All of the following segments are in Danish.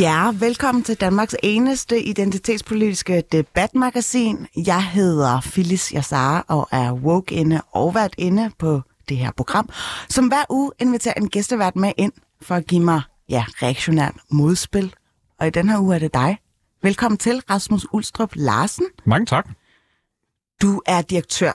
Ja, velkommen til Danmarks eneste identitetspolitiske debatmagasin. Jeg hedder Phyllis Yassar og er woke inde og vært inde på det her program, som hver uge inviterer en gæstevært med ind for at give mig ja, reaktionært modspil. Og i den her uge er det dig. Velkommen til, Rasmus Ulstrup Larsen. Mange tak. Du er direktør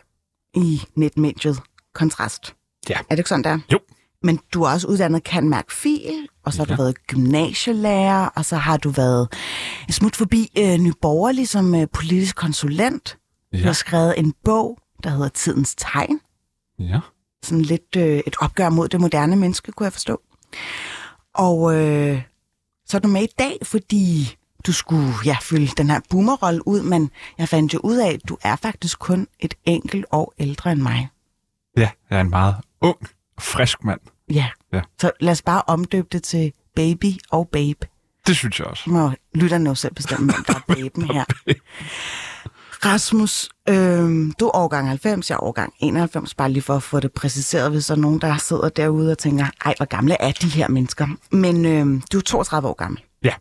i netmediet Kontrast. Ja. Er det ikke sådan, der? Jo. Men du er også uddannet kan mærke fil, og så har ja. du været gymnasielærer, og så har du været en smut forbi øh, Nyborgerlig som øh, politisk konsulent. Ja. Du har skrevet en bog, der hedder Tidens Tegn. Ja. Sådan lidt øh, et opgør mod det moderne menneske, kunne jeg forstå. Og øh, så er du med i dag, fordi du skulle ja, fylde den her boomerrolle ud, men jeg fandt jo ud af, at du er faktisk kun et enkelt år ældre end mig. Ja, jeg er en meget ung, frisk mand. Ja. Ja. Så lad os bare omdøbe det til baby og babe. Det synes jeg også. Så må lytterne jo selv bestemme, hvem der er baben her. Rasmus, øh, du er årgang 90, jeg er årgang 91, bare lige for at få det præciseret, hvis der er nogen, der sidder derude og tænker, ej, hvor gamle er de her mennesker? Men øh, du er 32 år gammel. Ja.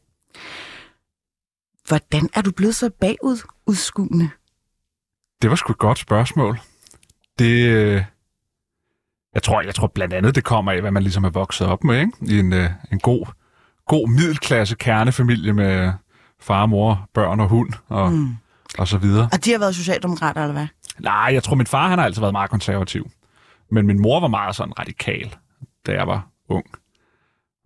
Hvordan er du blevet så bagudskuende? Det var sgu et godt spørgsmål. Det, øh, jeg tror, jeg tror blandt andet, det kommer af, hvad man ligesom er vokset op med, ikke? I en, øh, en god, god middelklasse kernefamilie med far, mor, børn og hund og, mm. og så videre. Og de har været socialdemokrater, eller hvad? Nej, jeg tror, min far han har altid været meget konservativ. Men min mor var meget sådan radikal, da jeg var ung.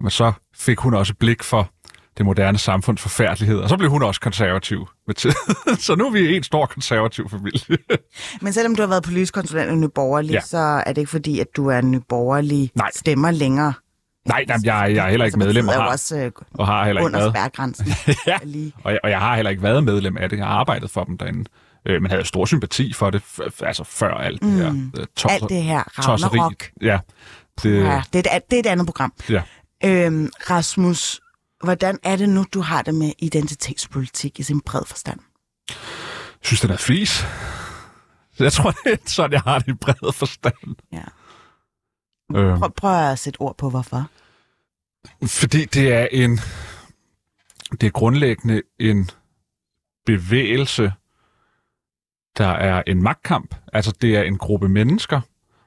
Men så fik hun også blik for det moderne samfunds forfærdelighed, og så blev hun også konservativ med tiden. så nu er vi en stor konservativ familie. Men selvom du har været politisk konsulent i Nyborgerlig, ja. Så er det ikke fordi, at du er Nyborgerlig Nej. stemmer længere. Nej, nej jeg, jeg er heller ikke Altså, medlem og har, også øh, og har heller ikke under været. ja, og jeg, og jeg har heller ikke været medlem af det. Jeg har arbejdet for dem derinde. Øh, men havde stor sympati for det, altså før alt det her. Øh, tosser, Alt det her tosseri. Ja, det, Ja, det, er, et- det er et andet program. ja. Øhm, Rasmus, hvordan er det nu, du har det med identitetspolitik i sin bred forstand? synes, den er fis. Jeg tror, det er sådan, jeg har det i bred forstand. Ja. Øhm, Prøv, prøv at sætte ord på, hvorfor. Fordi det er en det er grundlæggende en bevægelse, der er en magtkamp. Altså det er en gruppe mennesker,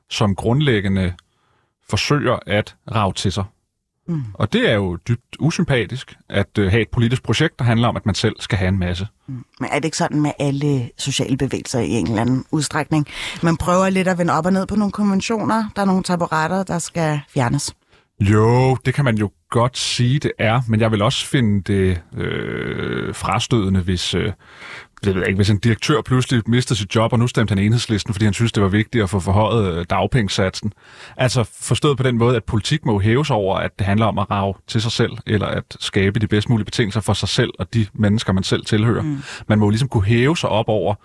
som grundlæggende forsøger at rave til sig. Mm. Og det er jo dybt usympatisk at uh, have et politisk projekt, der handler om, at man selv skal have en masse. Men er det ikke sådan med alle sociale bevægelser i en eller anden udstrækning? Man prøver lidt at vende op og ned på nogle konventioner. Der er nogle taburetter, der skal fjernes. Jo, det kan man jo godt sige, det er, men jeg vil også finde det øh, frastødende, hvis, øh, det ved jeg ikke, hvis en direktør pludselig mister sit job, og nu stemte han enhedslisten, fordi han synes, det var vigtigt at få forhøjet øh, dagpengesatsen. Altså forstået på den måde, at politik må hæves over, at det handler om at rave til sig selv, eller at skabe de bedst mulige betingelser for sig selv og de mennesker, man selv tilhører. Mm. Man må ligesom kunne hæve sig op over,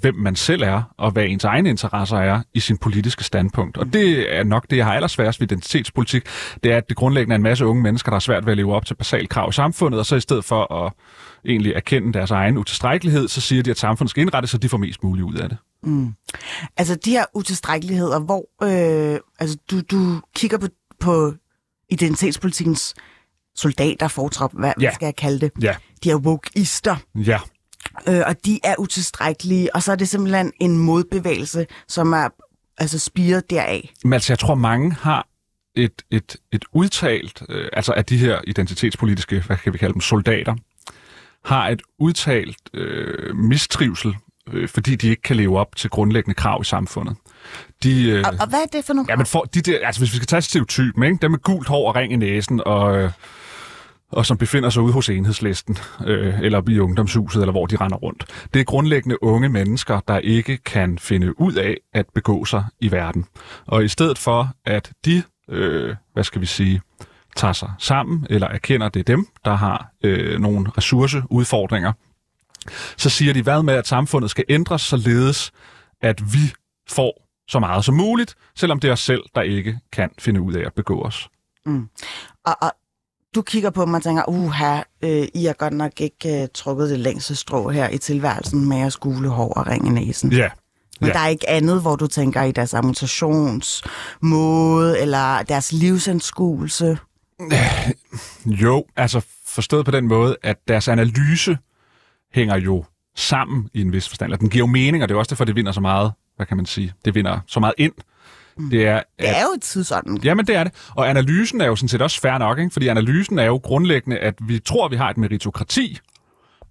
hvem man selv er, og hvad ens egne interesser er i sin politiske standpunkt. Og det er nok det, jeg har allersværest ved identitetspolitik, det er, at det grundlæggende er en masse unge mennesker, der er svært ved at leve op til basale krav i samfundet, og så i stedet for at egentlig erkende deres egen utilstrækkelighed, så siger de, at samfundet skal indrettes, så de får mest muligt ud af det. Altså de her utilstrækkeligheder, hvor øh, altså, du, du kigger på, på identitetspolitikens soldater, fortrop, hvad, ja. Skal jeg kalde det? Ja, De er wokeister, ja, øh, og de er utilstrækkelige, og så er det simpelthen en modbevægelse, som er altså spiret deraf. Men altså, jeg tror, mange har et, et, et udtalt, øh, altså at de her identitetspolitiske, hvad kan vi kalde dem, soldater, har et udtalt øh, mistrivsel, øh, fordi de ikke kan leve op til grundlæggende krav i samfundet. De, øh, Og, og hvad er det for nogle ja, men for, de der, altså hvis vi skal tage stereotypen, ikke? dem med gult hår og ring i næsen, og, øh, og som befinder sig ude hos enhedslisten, øh, eller i ungdomshuset, eller hvor de render rundt. Det er grundlæggende unge mennesker, der ikke kan finde ud af at begå sig i verden. Og i stedet for, at de, øh, hvad skal vi sige, tager sig sammen, eller erkender, at det er dem, der har øh, nogle ressourceudfordringer, så siger de, hvad med, at samfundet skal ændres, således at vi får så meget som muligt, selvom det er os selv, der ikke kan finde ud af at begå os. Mm. Og, og du kigger på mig og tænker, uha, øh, I har godt nok ikke øh, trukket det længste strå her i tilværelsen med at skule hår og ringe næsen. Ja. Men ja. der er ikke andet, hvor du tænker i deres amputationsmåde, eller deres livsanskuelse. Jo, altså forstået på den måde, at deres analyse hænger jo sammen i en vis forstand. Eller den giver jo mening, og det er også derfor, det vinder så meget, hvad kan man sige, det vinder så meget ind. Det er, Det er jo tidsånden. Jamen, det er det. Og analysen er jo sådan set også fair nok, ikke? fordi analysen er jo grundlæggende, at vi tror, at vi har et meritokrati,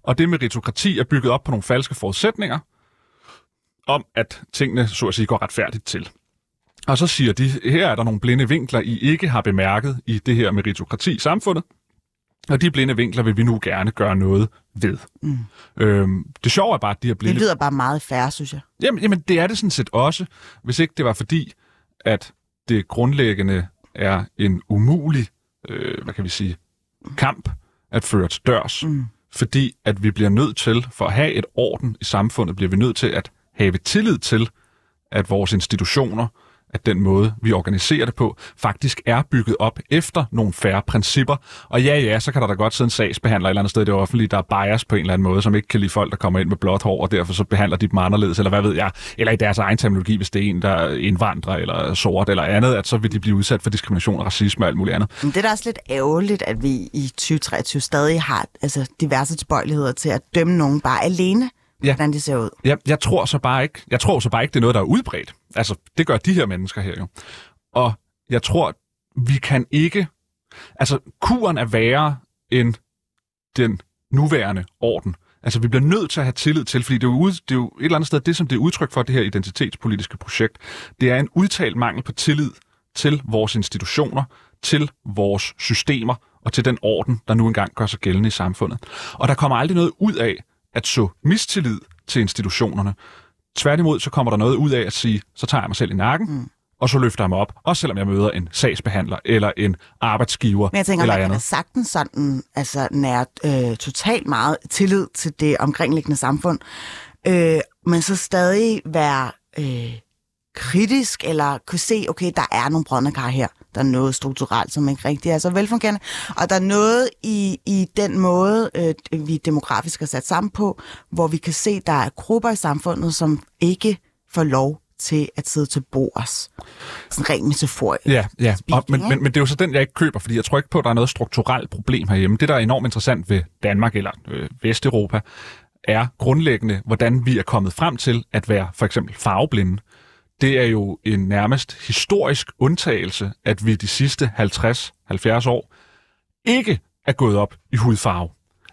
og det meritokrati er bygget op på nogle falske forudsætninger, om at tingene, så at sige, går retfærdigt til. Og så siger de, her er der nogle blinde vinkler, I ikke har bemærket i det her meritokrati i samfundet, og de blinde vinkler vil vi nu gerne gøre noget ved. Mm. Øhm, det sjove er bare, at de her blinde Det lyder bare meget færre, synes jeg. Jamen, jamen, det er det sådan set også, hvis ikke det var fordi, at det grundlæggende er en umulig, øh, hvad kan vi sige, kamp at føre til dørs. Mm. Fordi at vi bliver nødt til, for at have et orden i samfundet, bliver vi nødt til at have tillid til, at vores institutioner, at den måde, vi organiserer det på, faktisk er bygget op efter nogle færre principper. Og ja, ja, så kan der da godt sidde en sagsbehandler et eller andet sted i det offentlige, der er bias på en eller anden måde, som ikke kan lide folk, der kommer ind med blåt hår, og derfor så behandler de dem anderledes, eller hvad ved jeg, eller i deres egen terminologi, hvis det er en, der er indvandrer, eller sort, eller andet, at så vil de blive udsat for diskrimination, og racisme og alt muligt andet. Men det er da også lidt ærgerligt, at vi i 2023 stadig har altså, diverse tilbøjeligheder til at dømme nogen bare alene, Ja. hvordan de ser ud. Jeg, jeg tror så bare ikke, jeg tror så bare ikke, det er noget, der er udbredt. Altså, det gør de her mennesker her jo. Og jeg tror, vi kan ikke... Altså, kuren er værre end den nuværende orden. Altså, vi bliver nødt til at have tillid til, fordi det er, jo ud, det er jo et eller andet sted, det som det er udtryk for, det her identitetspolitiske projekt, det er en udtalt mangel på tillid til vores institutioner, til vores systemer og til den orden, der nu engang gør sig gældende i samfundet. Og der kommer aldrig noget ud af at så mistillid til institutionerne. Tværtimod, så kommer der noget ud af at sige, så tager jeg mig selv i nakken, mm. og så løfter jeg mig op, også selvom jeg møder en sagsbehandler eller en arbejdsgiver Men jeg tænker, eller man kan da sagtens sådan, altså nært øh, totalt meget tillid til det omkringliggende samfund, øh, men så stadig være øh, kritisk, eller kunne se, okay, der er nogle brødne kar her. Der er noget strukturelt, som ikke rigtig er så velfungerende. Og der er noget i, i den måde, øh, vi demografisk er sat sammen på, hvor vi kan se, der er grupper i samfundet, som ikke får lov til at sidde til bords. Sådan rent metaforisk. Ja, ja. Og, men, men, men det er jo så den, jeg ikke køber, fordi jeg tror ikke på, at der er noget strukturelt problem herhjemme. Det, der er enormt interessant ved Danmark eller øh, Vesteuropa, er grundlæggende, hvordan vi er kommet frem til at være for eksempel farveblinde. Det er jo en nærmest historisk undtagelse, at vi de sidste 50-70 år ikke er gået op i hudfarve.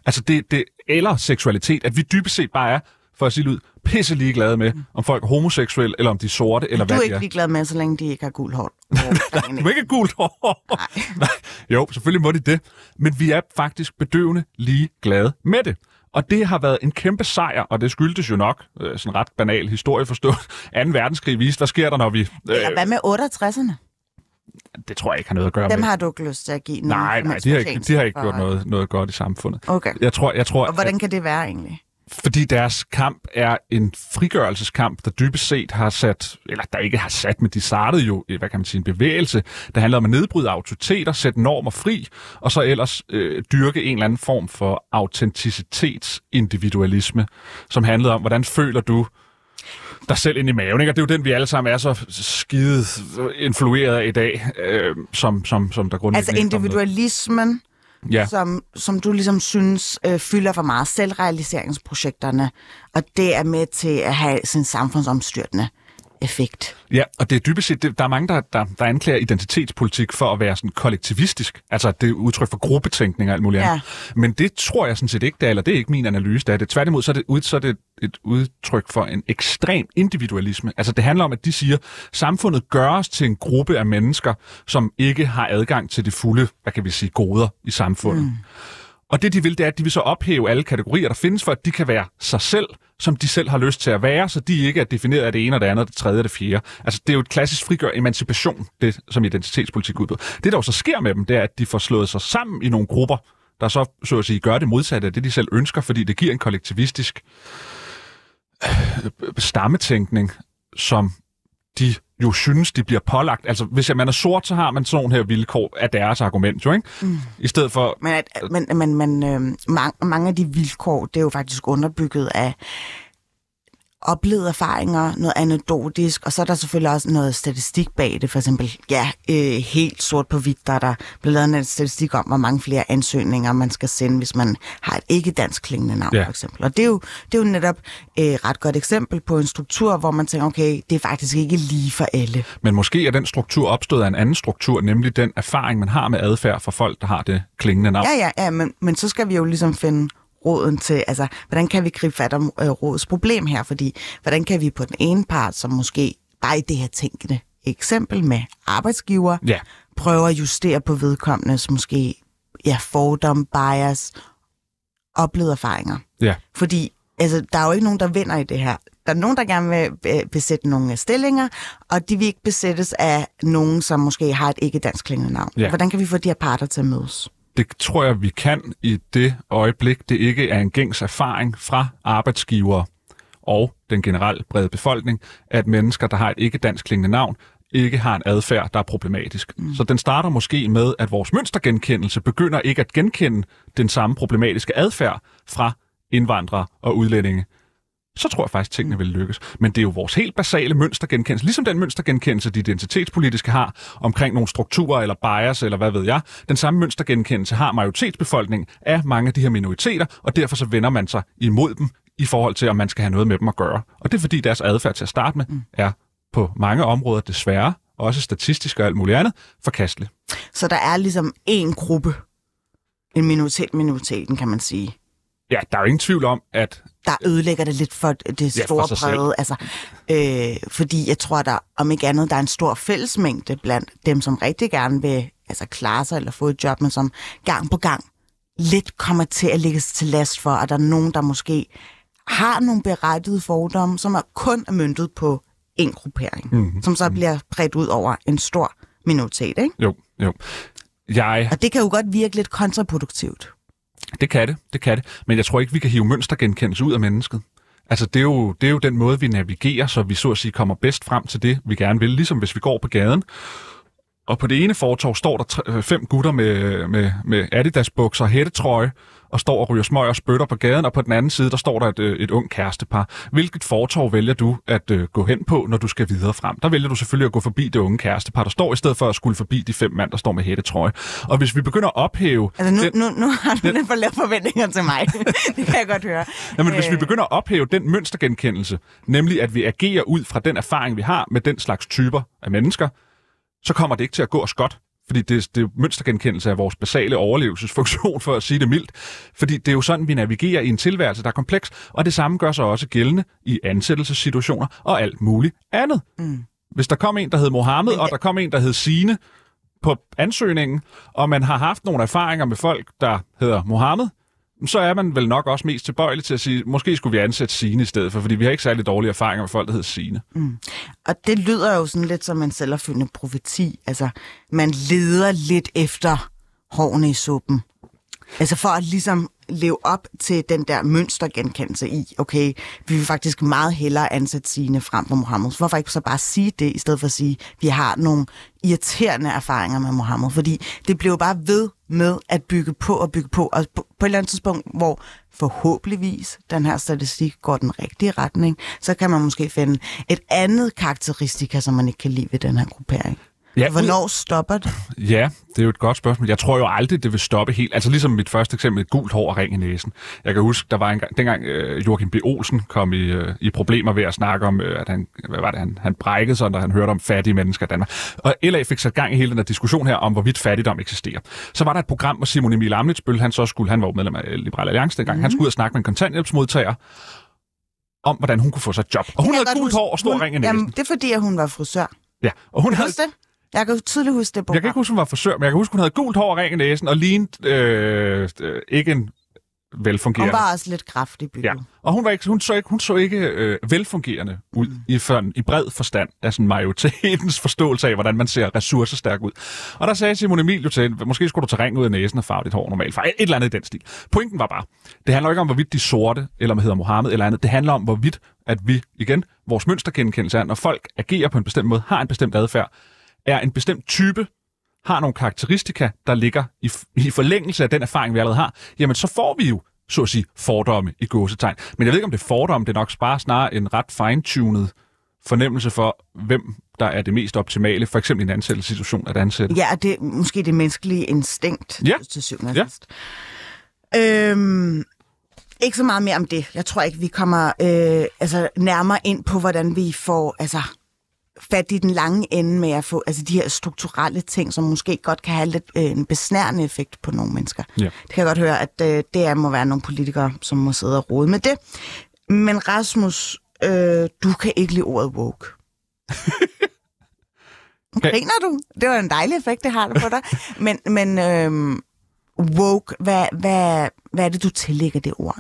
Altså det, det, eller seksualitet, at vi dybest set bare er, for at sige det ud, pisse ligeglade med, om folk er homoseksuelle, eller om de er sorte, eller Du hvad er de ikke er. ligeglad med, så længe de ikke har gul hår. Du må ikke gult hår. Nej. Nej. Jo, selvfølgelig må de det. Men vi er faktisk bedøvende lige glade med det. Og det har været en kæmpe sejr, og det skyldtes jo nok, øh, sådan ret banal historie forstået, 2. verdenskrig viste, hvad sker der, når vi... Øh, hvad med 68'erne? det tror jeg ikke har noget at gøre Dem med. har du ikke lyst til at give nogen Nej, nej, de har ikke, de har ikke for- gjort noget, noget godt i samfundet. Okay. Jeg tror, jeg tror Og hvordan kan det være egentlig? Fordi deres kamp er en frigørelseskamp, der dybest set har sat, eller der ikke har sat, men de startede jo, eh, hvad kan man sige, en bevægelse, der handler om at nedbryde autoriteter, sætte normer fri, og så ellers øh, dyrke en eller anden form for autenticitetsindividualisme, som handlede om, hvordan føler du dig selv ind i maven, ikke? Og det er jo den, vi alle sammen er så skide influeret af i dag, øh, som, som, som der grundlæggende Altså individualismen, Ja. som, som du ligesom synes øh, fylder for meget selvrealiseringsprojekterne, og det er med til at have sin samfundsomstyrtende effekt. Ja, og det er dybest set, det, der er mange, der, der, der anklager identitetspolitik for at være sådan kollektivistisk. Altså, det er udtryk for gruppetænkning og alt muligt Ja. andet. Men det tror jeg sådan set ikke, det er, eller det er ikke min analyse, det er det. Tværtimod, så er det, ud, så er det et udtryk for en ekstrem individualisme. Altså, det handler om, at de siger, samfundet gør os til en gruppe af mennesker, som ikke har adgang til det fulde, hvad kan vi sige, goder i samfundet. Mm. Og det, de vil, det er, at de vil så ophæve alle kategorier, der findes, for at de kan være sig selv, som de selv har lyst til at være, så de ikke er defineret af det ene og det andet, det tredje og det fjerde. Altså, det er jo et klassisk frigør emancipation, det som identitetspolitik udbyder. Det, der jo så sker med dem, det er, at de får slået sig sammen i nogle grupper, der så, så at sige, gør det modsatte af det, de selv ønsker, fordi det giver en kollektivistisk øh, stammetænkning, som de jo synes, de bliver pålagt. Altså, hvis man er sort, så har man sådan her vilkår af deres argument, jo, ikke? Mm. I stedet for... Men, at, men, men, men øh, mange, mange af de vilkår, det er jo faktisk underbygget af oplevede erfaringer, noget anekdotisk, og så er der selvfølgelig også noget statistik bag det. For eksempel, ja, øh, helt sort på hvidt, der er der blevet lavet en statistik om, hvor mange flere ansøgninger man skal sende, hvis man har et ikke-dansk klingende navn, ja. for eksempel. Og det er jo, det er jo netop et øh, ret godt eksempel på en struktur, hvor man tænker, okay, det er faktisk ikke lige for alle. Men måske er den struktur opstået af en anden struktur, nemlig den erfaring, man har med adfærd for folk, der har det klingende navn. Ja, ja, ja, men, men så skal vi jo ligesom finde råden til, altså, hvordan kan vi gribe fat om øh, rådets problem her? Fordi, hvordan kan vi på den ene part, som måske bare i det her tænkende eksempel med arbejdsgiver, ja. prøve at justere på vedkommendes måske ja, fordom, bias, oplevede erfaringer. Ja. Fordi altså, der er jo ikke nogen, der vinder i det her. Der er nogen, der gerne vil besætte nogle stillinger, og de vil ikke besættes af nogen, som måske har et ikke-dansk klingende navn. Ja. Hvordan kan vi få de her parter til at mødes? Det tror jeg, vi kan i det øjeblik, det ikke er en gængs erfaring fra arbejdsgiver og den generelle brede befolkning, at mennesker, der har et ikke-dansk klingende navn, ikke har en adfærd, der er problematisk. Mm. Så den starter måske med, at vores mønstergenkendelse begynder ikke at genkende den samme problematiske adfærd fra indvandrere og udlændinge så tror jeg faktisk, at tingene vil lykkes. Men det er jo vores helt basale mønstergenkendelse, ligesom den mønstergenkendelse, de identitetspolitiske har omkring nogle strukturer eller bias eller hvad ved jeg. Den samme mønstergenkendelse har majoritetsbefolkningen af mange af de her minoriteter, og derfor så vender man sig imod dem i forhold til, om man skal have noget med dem at gøre. Og det er fordi deres adfærd til at starte med mm. er på mange områder desværre, også statistisk og alt muligt andet, forkastelig. Så der er ligesom en gruppe, en minoritet minoriteten, kan man sige. Ja, der er jo ingen tvivl om, at... Der ødelægger det lidt for det store ja, brede. Altså, øh, fordi jeg tror, der om ikke andet, der er en stor fællesmængde blandt dem, som rigtig gerne vil altså, klare sig eller få et job, men som gang på gang lidt kommer til at lægge sig til last for, at der er nogen, der måske har nogle berettigede fordomme, som er kun er myndet på en gruppering, mm-hmm. som så bliver bredt ud over en stor minoritet, ikke? Jo, jo. Jeg... Og det kan jo godt virke lidt kontraproduktivt. Det kan det, det kan det. Men jeg tror ikke, vi kan hive mønstergenkendelse ud af mennesket. Altså, det er, jo, det er jo den måde, vi navigerer, så vi så at sige kommer bedst frem til det, vi gerne vil. Ligesom hvis vi går på gaden, og på det ene fortov står der tre, øh, fem gutter med, med, med Adidas-bukser og hættetrøje, og står og ryger smøg og spytter på gaden, og på den anden side, der står der et, øh, et ung kærestepar. Hvilket fortov vælger du at uh, gå hen på, når du skal videre frem? Der vælger du selvfølgelig at gå forbi det unge kærestepar, der står, i stedet for at skulle forbi de fem mand, der står med hættetrøje. Og hvis vi begynder at ophæve... Altså nu, den, nu, nu har du den, lidt for lave forventninger til mig. det kan jeg godt høre. Jamen, hvis vi øh. begynder at ophæve den mønstergenkendelse, nemlig at vi agerer ud fra den erfaring, vi har med den slags typer af mennesker, så kommer det ikke til at gå os godt. Fordi det, det er mønstergenkendelse af vores basale overlevelsesfunktion, for at sige det mildt. Fordi det er jo sådan, vi navigerer i en tilværelse, der er kompleks, og det samme gør sig også gældende i ansættelsessituationer og alt muligt andet. Mm. Hvis der kom en, der hed Mohammed, og der kom en, der hed Sine på ansøgningen, og man har haft nogle erfaringer med folk, der hedder Mohammed, så er man vel nok også mest tilbøjelig til at sige, måske skulle vi ansætte Sine i stedet for, fordi vi har ikke særlig dårlige erfaringer med folk, der hedder Sine. Mm. Og det lyder jo sådan lidt som en selvopfyldende profeti. Altså, man leder lidt efter hårene i suppen. Altså for at ligesom leve op til den der mønstergenkendelse i, okay, vi vil faktisk meget hellere ansætte sine frem for Mohammed. Hvorfor ikke så bare sige det, i stedet for at sige, at vi har nogle irriterende erfaringer med Mohammed? Fordi det blev bare ved med at bygge på og bygge på. Og på, på et eller andet tidspunkt, hvor forhåbentligvis den her statistik går den rigtige retning, så kan man måske finde et andet karakteristika, som man ikke kan lide ved den her gruppering. Ja, Hvornår stopper det? Ja, det er jo et godt spørgsmål. Jeg tror jo aldrig, det vil stoppe helt. Altså ligesom mit første eksempel, gult hår og ring i næsen. Jeg kan huske, der var en gang, dengang uh, Joachim B. Olsen kom i, uh, i problemer ved at snakke om, uh, at han, hvad var det, han, han brækkede sig, når han hørte om fattige mennesker i Danmark. Og LA fik sat gang i hele den her diskussion her om, hvorvidt fattigdom eksisterer. Så var der et program, hvor Simon Emil Amnitsbøl, han så skulle, han var medlem af Liberal Alliance dengang, mm. han skulle ud og snakke med en kontanthjælpsmodtager, om, hvordan hun kunne få sig et job. Og hun havde gult hår og stor ring i næsen. Jamen, det er fordi, at hun var frisør. Ja, og hun havde, det? Jeg kan tydeligt huske det program. Jeg kan ikke huske, hun var frisør, men jeg kan huske, hun havde gult hår og ring i næsen, og lignede øh, øh, ikke en Hun velfungerende. var også lidt kraftig bygget. Ja, og hun, var ikke, hun så ikke, hun så ikke øh, velfungerende ud Mm. i, for, i bred forstand af sådan majoritetens forståelse af, hvordan man ser ressourcestærk ud. Og der sagde Simon Emil jo til hende, måske skulle du tage ring ud af næsen og farve dit hår normalt. For et eller andet i den stil. Pointen var bare, det handler ikke om, hvorvidt de sorte, eller om hedder Mohammed eller andet. Det handler om, hvorvidt, at vi, igen, vores mønstergenkendelse er, når folk agerer på en bestemt måde, har en bestemt adfærd, er en bestemt type, har nogle karakteristika, der ligger i, i forlængelse af den erfaring, vi allerede har, jamen så får vi jo så at sige, fordomme i gåsetegn. Men jeg ved ikke, om det er fordomme, det er nok bare snarere en ret fine-tunet fornemmelse for, hvem der er det mest optimale, for eksempel i en ansættelsessituation at ansætte. Ja, det er måske det menneskelige instinkt Ja. til syvende Ja. Øhm, ikke så meget mere om det. Jeg tror ikke, vi kommer øh, altså, nærmere ind på, hvordan vi får altså, fat i den lange ende med at få altså, de her strukturelle ting, som måske godt kan have lidt øh, en besnærende effekt på nogle mennesker. Ja. Det kan jeg godt høre, at øh, det er, må være nogle politikere, som må sidde og rode med det. Men Rasmus, øh, du kan ikke lide ordet woke. Okay. Griner du? Det var en dejlig effekt, det har det på dig. Men, men øhm, woke, hvad, hvad, hvad er det, du tillægger det ord?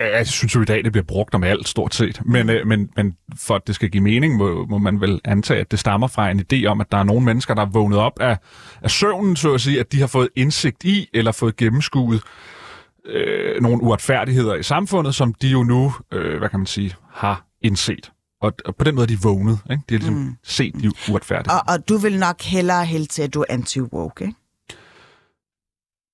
Jeg synes jo i dag, det bliver brugt om alt, stort set. Men, øh, men, men for at det skal give mening, må, må man vel antage, at det stammer fra en idé om, at der er nogle mennesker, der er vågnet op af, af søvnen, så at sige, at de har fået indsigt i, eller fået gennemskuet øh, nogle uretfærdigheder i samfundet, som de jo nu, øh, hvad kan man sige, har indset. Og, og på den måde er de vågnet. Ikke? De har ligesom mm. set de uretfærdigheder. Og, og du vil nok hellere hælde til, at du er anti-woke, ikke?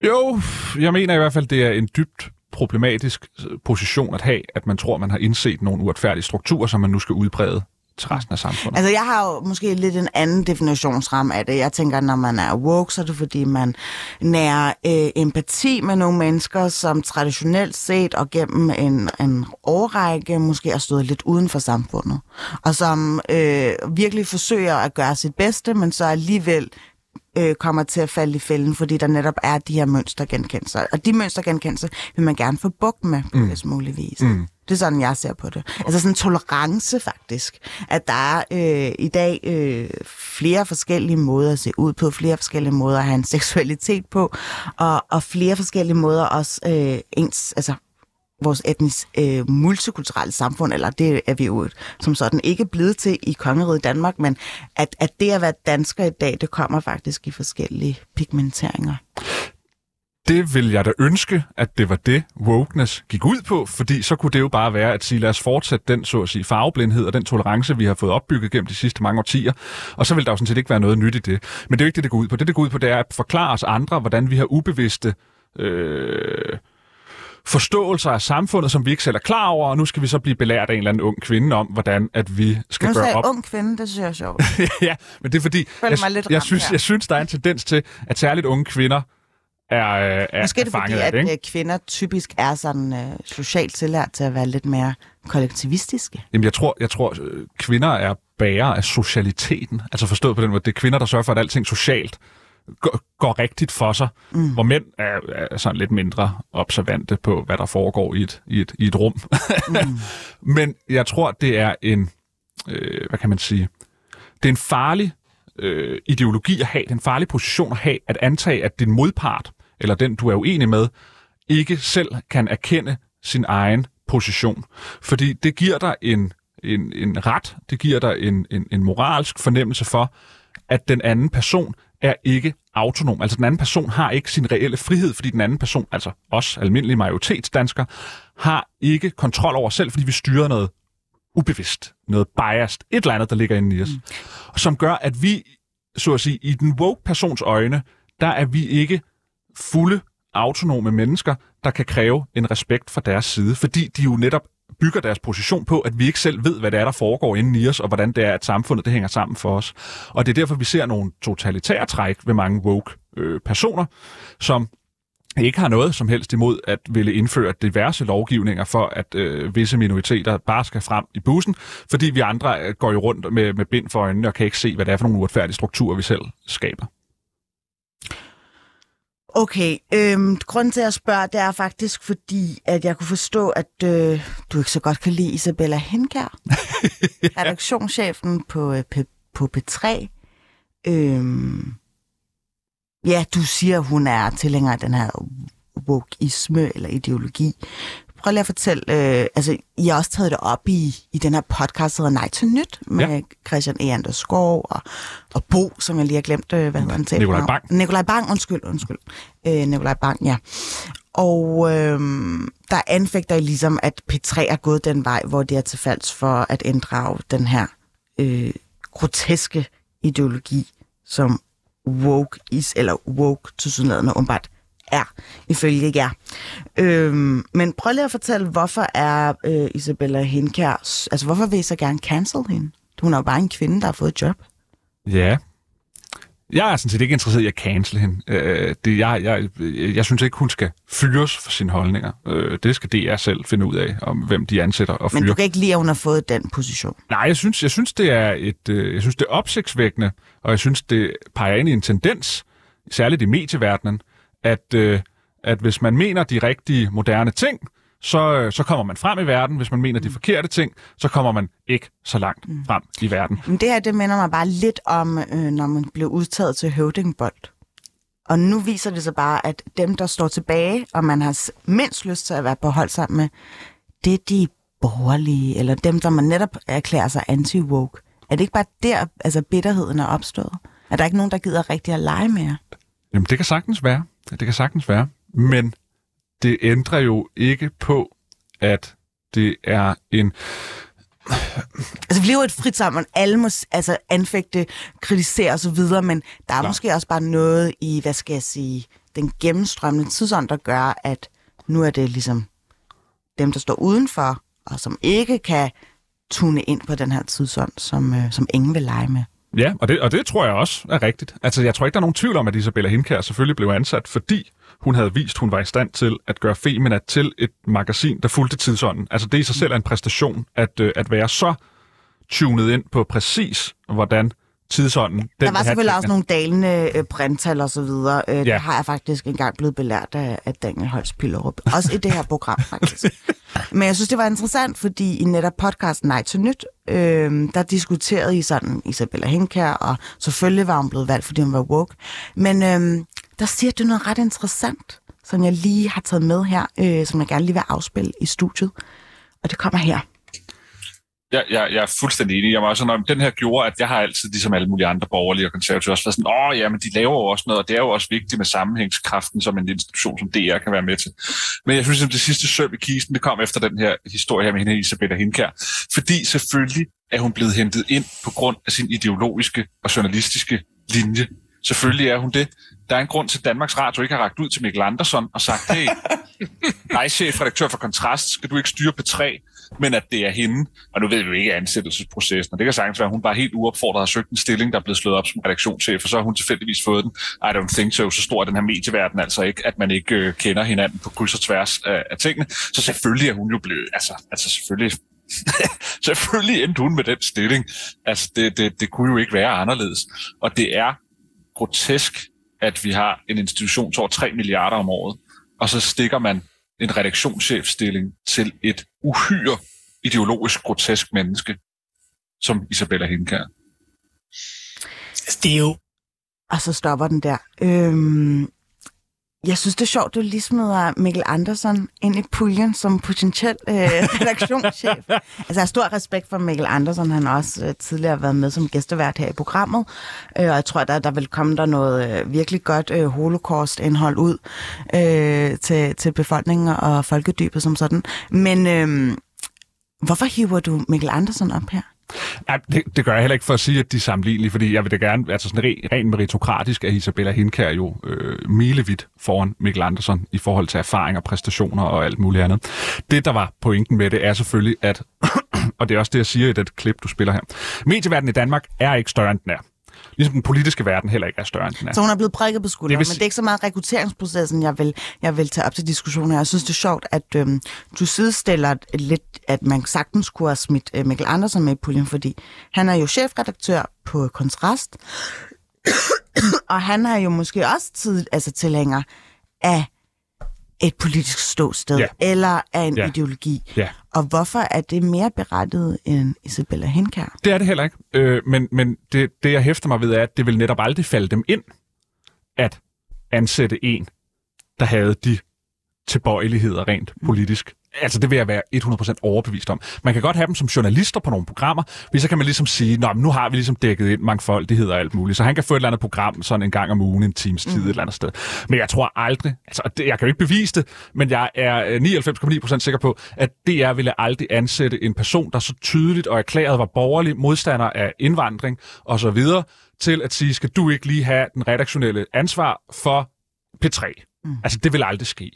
Jo, jeg mener i hvert fald, det er en dybt problematisk øh, position at have, at man tror, man har indset nogle uretfærdige strukturer, som man nu skal udbrede til resten af samfundet. Altså, jeg har jo måske lidt en anden definitionsramme af det. Jeg tænker, når man er woke, så er det fordi, man nærer øh, empati med nogle mennesker, som traditionelt set og gennem en, en årrække måske har stået lidt uden for samfundet. Og som øh, virkelig forsøger at gøre sit bedste, men så alligevel øh, kommer til at falde i fælden, fordi der netop er de her mønstergenkendelser. Og de mønstergenkendelser vil man gerne få bugt med på mm. mulig vis. Mm. Det er sådan, jeg ser på det. Altså sådan en tolerance faktisk. At der er øh, i dag øh, flere forskellige måder at se ud på, flere forskellige måder at have en seksualitet på, og, og flere forskellige måder også øh, ens, altså vores etnisk øh, multikulturelle samfund, eller det er vi jo som sådan ikke blevet til i kongeriget Danmark, men at, at det at være dansker i dag, det kommer faktisk i forskellige pigmenteringer. Det vil jeg da ønske, at det var det, wokeness gik ud på, fordi så kunne det jo bare være at sige, lad os fortsætte den, så at sige, farveblindhed og den tolerance, vi har fået opbygget gennem de sidste mange årtier, og så vil der jo sådan set ikke være noget nyt i det. Men det er jo ikke det, det går ud på. Det, det går ud på, det er at forklare os andre, hvordan vi har ubevidste øh, forståelser af samfundet, som vi ikke selv er klar over, og nu skal vi så blive belært af en eller anden ung kvinde om, hvordan at vi skal gøre jeg op. ung kvinde, det synes jeg er sjovt. ja, men det er fordi, jeg, mig lidt jeg, ramt synes, her. jeg synes, der er en tendens til, at særligt unge kvinder er, er, Måske er det fordi, af at det, ikke? øh, kvinder typisk er sådan øh, socialt tillært til at være lidt mere kollektivistiske. Jamen, jeg tror, jeg tror øh, kvinder er bærere af socialiteten. Altså forstået på den måde, det er kvinder, der sørger for, at alting socialt går, går rigtigt for sig. Mm. Hvor mænd er, er sådan lidt mindre observante på, hvad der foregår i et, i et, i et rum. Mm. Men jeg tror, det er en, øh, hvad kan man sige, det er en farlig øh, ideologi at have, det er en farlig position at have, at antage, at din modpart, eller den, du er uenig med, ikke selv kan erkende sin egen position. Fordi det giver dig en, en, en ret, det giver dig en, en, en moralsk fornemmelse for, at den anden person er ikke autonom. Altså den anden person har ikke sin reelle frihed, fordi den anden person, altså os almindelige majoritetsdanskere, har ikke kontrol over selv, fordi vi styrer noget ubevidst, noget biased, et eller andet, der ligger inde i os, mm. som gør, at vi, så at sige, i den woke persons øjne, der er vi ikke fulde autonome mennesker, der kan kræve en respekt fra deres side, fordi de jo netop bygger deres position på, at vi ikke selv ved, hvad det er, der foregår inden i os, og hvordan det er, at samfundet det hænger sammen for os. Og det er derfor, vi ser nogle totalitære træk ved mange woke øh, personer, som ikke har noget som helst imod at ville indføre diverse lovgivninger for, at øh, visse minoriteter bare skal frem i bussen, fordi vi andre øh, går jo rundt med, med bind for øjnene og kan ikke se, hvad det er for nogle uretfærdige strukturer, vi selv skaber. Okay, øhm, grunden til at spørge, det er faktisk fordi, at jeg kunne forstå, at øh, du ikke så godt kan lide Isabella Henkær, redaktionschefen på øh, P- på P3. Øhm, ja, du siger, hun er tilhænger af den her wokeisme eller ideologi. Prøv lige at fortælle, øh, altså, I har også taget det op i, i den her podcast, der hedder Nej til Nyt, med ja. Christian E. Anders Skov og, og Bo, som jeg lige har glemt, øh, hvad hedder han til? Nikolaj Bang. Nikolaj Bang, undskyld, undskyld. Øh, Nikolaj Bang, ja. Og øh, der anfægter I ligesom, at P3 er gået den vej, hvor det er til falds for at inddrage den her øh, groteske ideologi, som woke is, eller woke til synligheden åbenbart er, ifølge jer. Øhm, men prøv lige at fortælle, hvorfor er øh, Isabella Henkær, altså hvorfor vil I så gerne cancel hende? Hun er jo bare en kvinde, der har fået et job. Ja. Jeg er sådan set ikke interesseret i at cancel hende. Øh, det, jeg, jeg, jeg synes ikke, hun skal fyres for sine holdninger. Øh, det skal DR selv finde ud af, om hvem de ansætter og fyrer. Men du kan ikke lide, at hun har fået den position? Nej, jeg synes, jeg synes, det er et, øh, jeg synes, det er opsigtsvækkende, og jeg synes, det peger ind i en tendens, særligt i medieverdenen, at, øh, at hvis man mener de rigtige moderne ting, så, øh, så kommer man frem i verden. Hvis man mener de forkerte ting, så kommer man ikke så langt Mm. frem i verden. Men det her, det minder mig bare lidt om, øh, når man blev udtaget til høvdingbold. Og nu viser det sig bare, at dem, der står tilbage, og man har mindst lyst til at være på hold sammen med, det er de borgerlige, eller dem, der man netop erklærer sig anti-woke. Er det ikke bare der, altså bitterheden er opstået? Er der ikke nogen, der gider rigtig at lege mere? Jamen, det kan sagtens være. Det kan sagtens være. Men det ændrer jo ikke på, at det er en... Altså, vi lever et frit samfund. Alle må altså, anfægte, kritisere osv., men der er Klar. måske også bare noget i, hvad skal jeg sige, den gennemstrømmende tidsånd, der gør, at nu er det ligesom dem, der står udenfor, og som ikke kan tune ind på den her tidsånd, som, øh, som ingen vil lege med. Ja, og det, og det tror jeg også er rigtigt. Altså, jeg tror ikke, der er nogen tvivl om, at Isabella Hindkær selvfølgelig blev ansat, fordi hun havde vist, hun var i stand til at gøre Femina til et magasin, der fulgte tidsånden. Altså, det i sig selv er en præstation, at, øh, at være så tunet ind på præcis, hvordan tidsånden... Den Der var selvfølgelig også tingene. nogle dalende øh, brinttal og så videre. Øh. Ja. Det har jeg faktisk engang blevet belært af, af Daniel Holst Pillerup. Også i det her program, faktisk. Men jeg synes, det var interessant, fordi i netop podcasten Nej til Nyt, øh, der diskuterede I sådan Isabella Henkær, og selvfølgelig var hun blevet valgt, fordi hun var woke. Men øh, der siger du noget ret interessant, som jeg lige har taget med her, øh, som jeg gerne lige vil afspille i studiet. Og det kommer her. Jeg, jeg, jeg er fuldstændig enig. Jeg var også sådan, den her gjorde, at jeg har altid, ligesom alle mulige andre borgerlige og konservative, også været sådan, åh ja, men de laver jo også noget, og det er jo også vigtigt med sammenhængskraften, som en institution som DR kan være med til. Men jeg synes, at det sidste søm i kisten, det kom efter den her historie her med hende, Isabella Hindkær. Fordi selvfølgelig er hun blevet hentet ind på grund af sin ideologiske og journalistiske linje. Selvfølgelig er hun det. Der er en grund til, at Danmarks Radio ikke har ragt ud til Mikkel Andersson og sagt, hey, dig chefredaktør for Kontrast, skal du ikke styre på 3, men at det er hende. Og nu ved vi jo ikke ansættelsesprocessen, og det kan sagtens være, at hun bare helt uopfordret har søgt en stilling, der er blevet slået op som redaktionschef, og så har hun tilfældigvis fået den. I don't think so. Så stor er den her medieverden altså ikke, at man ikke øh, kender hinanden på kryds og tværs af, af tingene. Så selvfølgelig er hun jo blevet, altså, altså selvfølgelig, selvfølgelig endte hun med den stilling. Altså, det, det, det kunne jo ikke være anderledes. Og det er grotesk, at vi har en institution til over 3 milliarder om året, og så stikker man en redaktionschefstilling til et uhyre ideologisk grotesk menneske, som Isabella Hindkær. Altså, det er jo... Og så stopper den der. Øhm, jeg synes, det er sjovt, du lige smider Mikkel Andersen ind i puljen som potentiel øh, redaktionschef. altså, jeg har stor respekt for Mikkel Andersen. Han har også øh, tidligere været med som gæstevært her i programmet. Øh, og jeg tror, der, der vil komme der noget øh, virkelig godt øh, holocaust-indhold ud øh, til, til befolkningen og folkedybet som sådan. Men øh, hvorfor hiver du Mikkel Andersen op her? Nej, det, det gør jeg heller ikke for at sige, at de er sammenlignelige, fordi jeg vil da gerne, altså sådan rent, ren meritokratisk er Isabella Hindkær jo øh, milevidt foran Mikkel Andersen i forhold til erfaring og præstationer og alt muligt andet. Det, der var pointen med det, er selvfølgelig, at, og det er også det, jeg siger i det klip, du spiller her, medieverdenen i Danmark er ikke større, end den er. Ligesom den politiske verden heller ikke er større, end den er. Så hun er blevet prikket på skulderen, vil men det er ikke så meget rekrutteringsprocessen, jeg vil, jeg vil tage op til diskussion her. Jeg synes, det er sjovt, at øhm, du sidestiller lidt, at man sagtens kunne have smidt øh, Mikkel Andersen med i puljen, fordi han er jo chefredaktør på Kontrast, og han er jo måske også tid, altså tilhænger af et politisk ståsted, Ja. eller af en Ja. ideologi. Ja. Og hvorfor er det mere berettiget end Isabella Henkær? Det er det heller ikke. Øh, men men det, det, jeg hæfter mig ved, er, at det vil netop aldrig falde dem ind at ansætte en, der havde de tilbøjeligheder rent politisk. Altså, det vil jeg være 100% overbevist om. Man kan godt have dem som journalister på nogle programmer, hvis så kan man ligesom sige, Nå, men nu har vi ligesom dækket ind mangfoldighed og alt muligt, så han kan få et eller andet program sådan en gang om ugen, en times tid et eller andet sted. Men jeg tror aldrig, altså det, jeg kan jo ikke bevise det, men jeg er øh, 99,9% sikker på, at DR ville aldrig ansætte en person, der så tydeligt og erklæret var borgerlig modstander af indvandring og så videre, til at sige, skal du ikke lige have den redaktionelle ansvar for P3? Mm. Altså, det vil aldrig ske.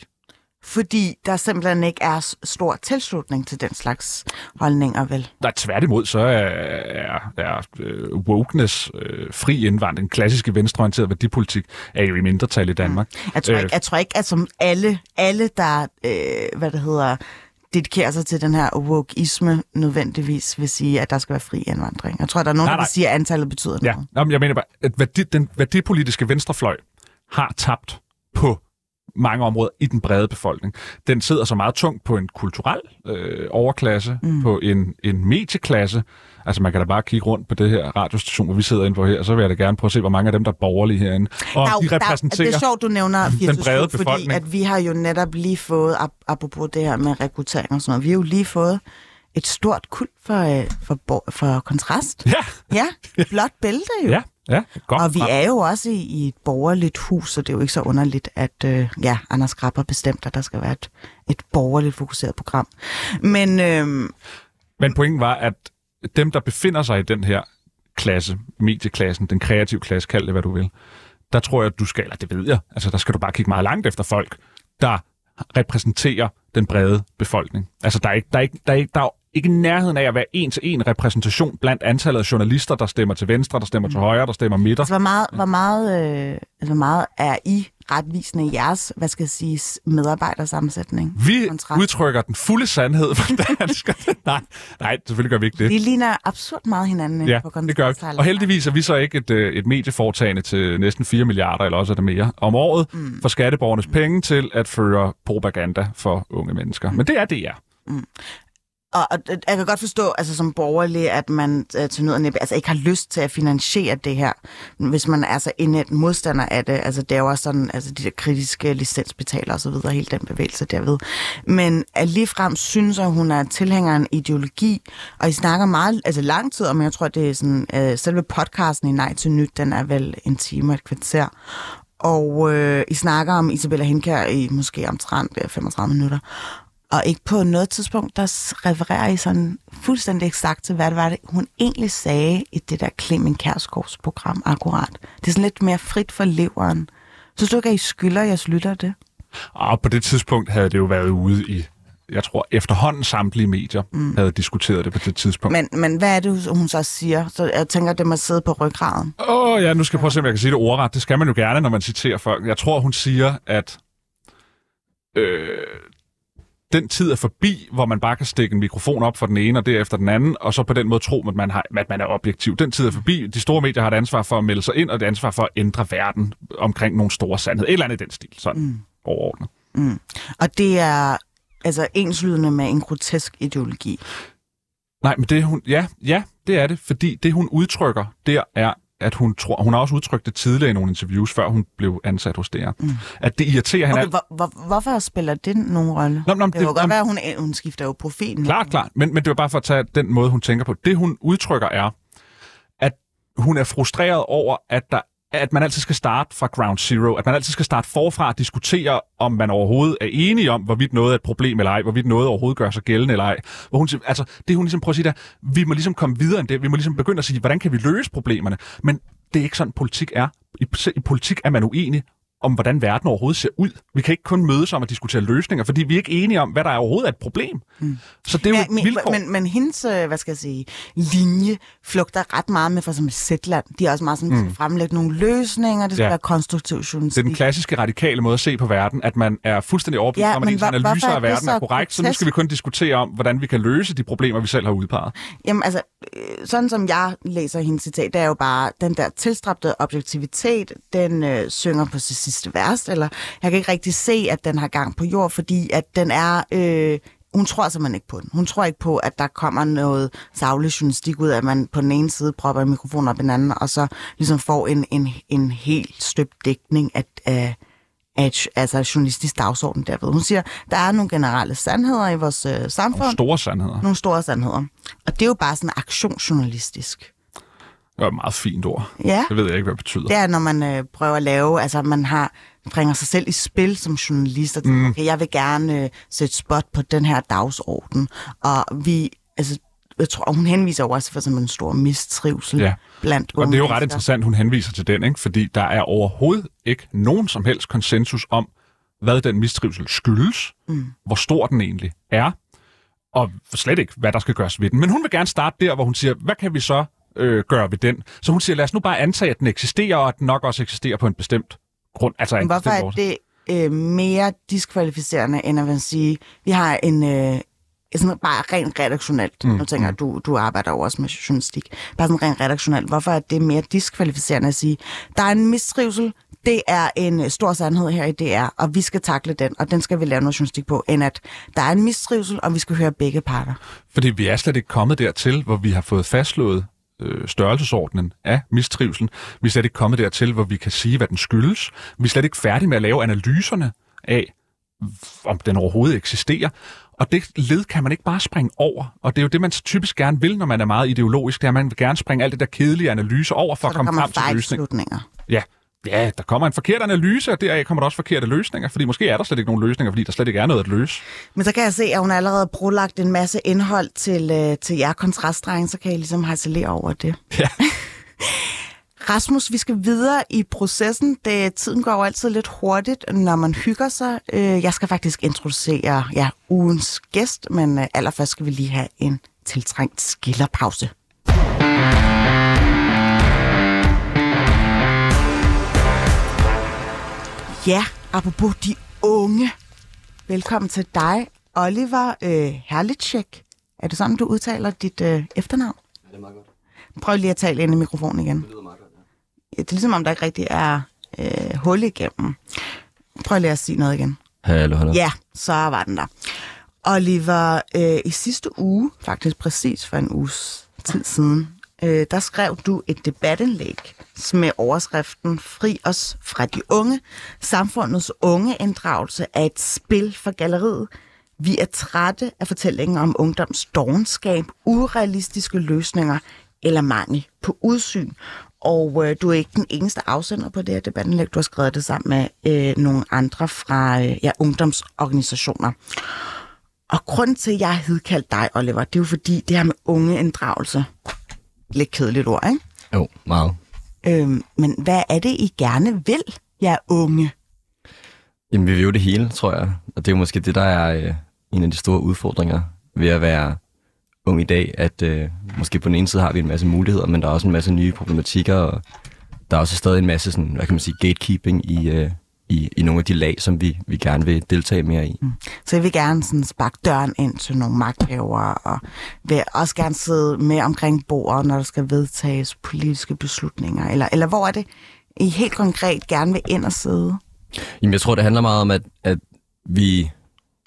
Fordi der simpelthen ikke er stor tilslutning til den slags holdninger, vel? Nej, tværtimod, så er, er, er øh, wokeness, øh, fri indvandring, klassiske venstreorienteret værdipolitik, er jo i mindretal i Danmark. Jeg tror, Øh. ikke, jeg tror ikke, at som alle, alle der, øh, hvad det hedder, dedikerer sig til den her wokeisme, nødvendigvis vil sige, at der skal være fri indvandring. Jeg tror, der er nogen, Nej, der nej. vil sige, at antallet betyder Ja, noget. Nå, men jeg mener bare, at værdi, den værdipolitiske venstrefløj har tabt på mange områder i den brede befolkning. Den sidder så meget tungt på en kulturel øh, overklasse, mm. på en, en medieklasse. Altså man kan da bare kigge rundt på det her radiostation, hvor vi sidder inde på her, så vil jeg da gerne prøve at se, hvor mange af dem, der er borgerlige herinde. Og Der er de der er- repræsenterer... det er sjovt, du nævner 24 brede fordi befolkning. at vi har jo netop lige fået, ap- apropos det her med rekruttering og sådan noget, vi har jo lige fået et stort kuld for, øh, for, for, for kontrast. Ja, Ja, blot bælte jo. ja, ja. Godt Og vi er jo også i, i et borgerligt hus, så det er jo ikke så underligt, at øh, ja, Anders har bestemt, at der skal være et, et borgerligt fokuseret program. Men øh, Men pointen var, at dem, der befinder sig i den her klasse, medieklassen, den kreative klasse, kald det hvad du vil, der tror jeg, at du skal, eller det ved jeg, altså der skal du bare kigge meget langt efter folk, der repræsenterer den brede befolkning. Altså der er ikke, der er ikke, der er ikke, der er ikke i nærheden af at være en til en repræsentation blandt antallet af journalister, der stemmer til venstre, der stemmer til højre, der stemmer midter. altså, hvor meget, hvor meget, øh, altså, hvor meget er I retvisende i jeres, hvad skal jeg sige, medarbejdersammensætning? Vi Kontrast. udtrykker den fulde sandhed for danskerne. nej, nej, selvfølgelig gør vi ikke det. Vi ligner absurd meget hinanden Ja, på det gør vi. Og heldigvis er vi så ikke et, øh, et medieforetagende til næsten 4 milliarder, eller også er det mere, om året, mm. for skatteborgernes penge til at føre propaganda for unge mennesker. Men det er det, ja. Og, og øh, jeg kan godt forstå, altså som borgerlig, at man øh, til nød og næppe, altså ikke har lyst til at finansiere det her, hvis man er så indet modstander af det. Altså det er jo også sådan, altså de der kritiske licensbetaler og så videre, hele den bevægelse derved. Men ligefrem synes at hun er tilhænger af en ideologi, og I snakker meget, altså lang tid om, jeg tror, det er sådan, øh, selve podcasten i Nej til Nyt, den er vel en time og et kvarter. Og øh, I snakker om Isabella Henkær i måske omtrent øh, 35 minutter. Og ikke på noget tidspunkt, der refererer I sådan fuldstændig eksakt til, hvad det var, det, hun egentlig sagde i det der Clemen Kærsgaards program akkurat. Det er sådan lidt mere frit for leveren. Synes du ikke, at I skylder jeres lytter det? Og på det tidspunkt havde det jo været ude i, jeg tror efterhånden samtlige medier mm. havde diskuteret det på det tidspunkt. Men, men hvad er det, hun så siger? Så jeg tænker, det må sidde på ryggraden. Åh oh, ja, nu skal jeg prøve at se, om jeg kan sige det ordret. Det skal man jo gerne, når man citerer folk. Jeg tror, hun siger, at øh, den tid er forbi, hvor man bare kan stikke en mikrofon op for den ene og derefter den anden, og så på den måde tro, at man, har, at man er objektiv. Den tid er forbi. De store medier har et ansvar for at melde sig ind, og et ansvar for at ændre verden omkring nogle store sandheder. Et eller andet i den stil, sådan mm. overordnet. Og det er altså enslydende med en grotesk ideologi. Nej, men det hun, ja, ja, det er det, fordi det hun udtrykker, der er, at hun tror, hun har også udtrykt det tidligere i nogle interviews, før hun blev ansat hos DR, mm. at det irriterer hende. Okay, hvor, hvor, hvorfor spiller det nogen rolle? Nå, nå, det, det- godt nå, være, at hun, hun skifter jo profilen. Klart, klart. Men, men det var bare for at tage den måde, hun tænker på. Det, hun udtrykker, er, at hun er frustreret over, at der at man altid skal starte fra ground zero, at man altid skal starte forfra og diskutere, om man overhovedet er enige om, hvorvidt noget er et problem eller ej, hvorvidt noget overhovedet gør sig gældende eller ej. Hvor hun, altså, det hun ligesom prøver at sige der, vi må ligesom komme videre end det, vi må ligesom begynde at sige, hvordan kan vi løse problemerne? Men det er ikke sådan, politik er. I, i politik er man uenig om, hvordan verden overhovedet ser ud. Vi kan ikke kun mødes om at diskutere løsninger, fordi vi er ikke enige om, hvad der er overhovedet er et problem. Mm. Så det er jo Ja, men, vilkår. men, men hendes, øh, hvad skal jeg sige, linje flugter ret meget med for eksempel Zetland. De er også meget sådan, mm. fremlægge nogle løsninger, det skal Ja. være konstruktiv Det er journalistik. den klassiske radikale måde at se på verden, at man er fuldstændig overbevist Ja, om, at ens analyser er af verden er korrekt, så nu skal vi kun diskutere om, hvordan vi kan løse de problemer, vi selv har udpeget. Jamen altså, øh, sådan som jeg læser hendes citat, det er jo bare, den der tilstræbte objektivitet, den øh, synger på sin sidste vers, eller jeg kan ikke rigtig se, at den har gang på jord, fordi at den er... Øh, hun tror simpelthen ikke på den. Hun tror ikke på, at der kommer noget savlig journalistik ud af, at man på den ene side propper en mikrofon op i den anden, og så ligesom får en, en, en helt støbt dækning af, af, af altså journalistisk dagsorden derved. Hun siger, der er nogle generelle sandheder i vores øh, samfund. Nogle store sandheder. Nogle store sandheder. Og det er jo bare sådan aktionsjournalistisk. Det var et meget fint ord. Ja. Det ved jeg ikke, hvad det betyder. Det er, når man øh, prøver at lave, altså man har bringer sig selv i spil som journalist, og tænker, mm. okay, jeg vil gerne øh, sætte spot på den her dagsorden. Og vi, altså, jeg tror, hun henviser også for eksempel en stor mistrivsel Ja. blandt Og unge det er jo ret mennesker. interessant, hun henviser til den, ikke? fordi der er overhovedet ikke nogen som helst konsensus om, hvad den mistrivsel skyldes, mm. hvor stor den egentlig er, og slet ikke, hvad der skal gøres ved den. Men hun vil gerne starte der, hvor hun siger, hvad kan vi så øh, gøre ved den? Så hun siger, lad os nu bare antage, at den eksisterer, og at den nok også eksisterer på en bestemt grund. Altså en Men Hvorfor er det øh, mere diskvalificerende, end at man sige, vi har en... Øh, sådan bare rent redaktionelt. Mm. Nu tænker jeg, du, du arbejder jo også med journalistik. Bare sådan rent redaktionelt. Hvorfor er det mere diskvalificerende at sige, der er en mistrivsel, det er en øh, stor sandhed her i DR, og vi skal takle den, og den skal vi lave noget journalistik på, end at der er en mistrivsel, og vi skal høre begge parter. Fordi vi er slet ikke kommet dertil, hvor vi har fået fastslået øh, størrelsesordenen af mistrivselen. Vi er slet ikke kommet dertil, hvor vi kan sige, hvad den skyldes. Vi er slet ikke færdige med at lave analyserne af, om den overhovedet eksisterer. Og det led kan man ikke bare springe over. Og det er jo det, man typisk gerne vil, når man er meget ideologisk. Det er, at man vil gerne springe alt det der kedelige analyse over for at komme frem til løsning. fejlslutninger. Ja. Ja, der kommer en forkert analyse, og deraf kommer der også forkerte løsninger, fordi måske er der slet ikke nogen løsninger, fordi der slet ikke er noget at løse. Men så kan jeg se, at hun allerede har brolagt en masse indhold til, øh, til jer kontrastdrenge, så kan I ligesom harcelere over det. Ja. Rasmus, vi skal videre i processen. Det, tiden går jo altid lidt hurtigt, når man hygger sig. Øh, Jeg skal faktisk introducere ja, ugens gæst, men øh, allerførst skal vi lige have en tiltrængt skillerpause. Ja, apropos de unge. Velkommen til dig, Oliver øh, Herlicek. Er det sådan, du udtaler dit øh, efternavn? Ja, det er meget godt. Prøv lige at tale ind i mikrofonen igen. Det lyder meget godt, ja. Ja, det er ligesom, om der ikke rigtig er øh, hul igennem. Prøv lige at sige noget igen. Hallo, hallo. Ja, så var den der. Oliver, øh, i sidste uge, faktisk præcis for en uges tid siden, øh, der skrev du et debatindlæg med overskriften Fri os fra de unge. Samfundets unge inddragelse et spil for galleriet. Vi er trætte af fortællingen om ungdoms dogenskab, urealistiske løsninger eller mangel på udsyn. Og øh, du er ikke den eneste afsender på det her debatindlæg. Du har skrevet det sammen med øh, nogle andre fra øh, ja, ungdomsorganisationer. Og grunden til, at jeg har kaldt dig, Oliver, det er jo fordi, det her med ungeinddragelse, lidt kedeligt ord, ikke? Jo, meget. Øhm, men hvad er det, I gerne vil, jer unge? Jamen, vi vil jo det hele, tror jeg. Og det er jo måske det, der er øh, en af de store udfordringer ved at være ung i dag, at øh, måske på den ene side har vi en masse muligheder, men der er også en masse nye problematikker, og der er også stadig en masse, sådan, hvad kan man sige, gatekeeping i, øh, i, i nogle af de lag, som vi, vi gerne vil deltage mere i. Så jeg vil gerne sådan sparke døren ind til nogle magthavere, og vil også gerne sidde med omkring bordet, når der skal vedtages politiske beslutninger. Eller, eller hvor er det, I helt konkret gerne vil ind og sidde? Jamen, jeg tror, det handler meget om, at, at vi...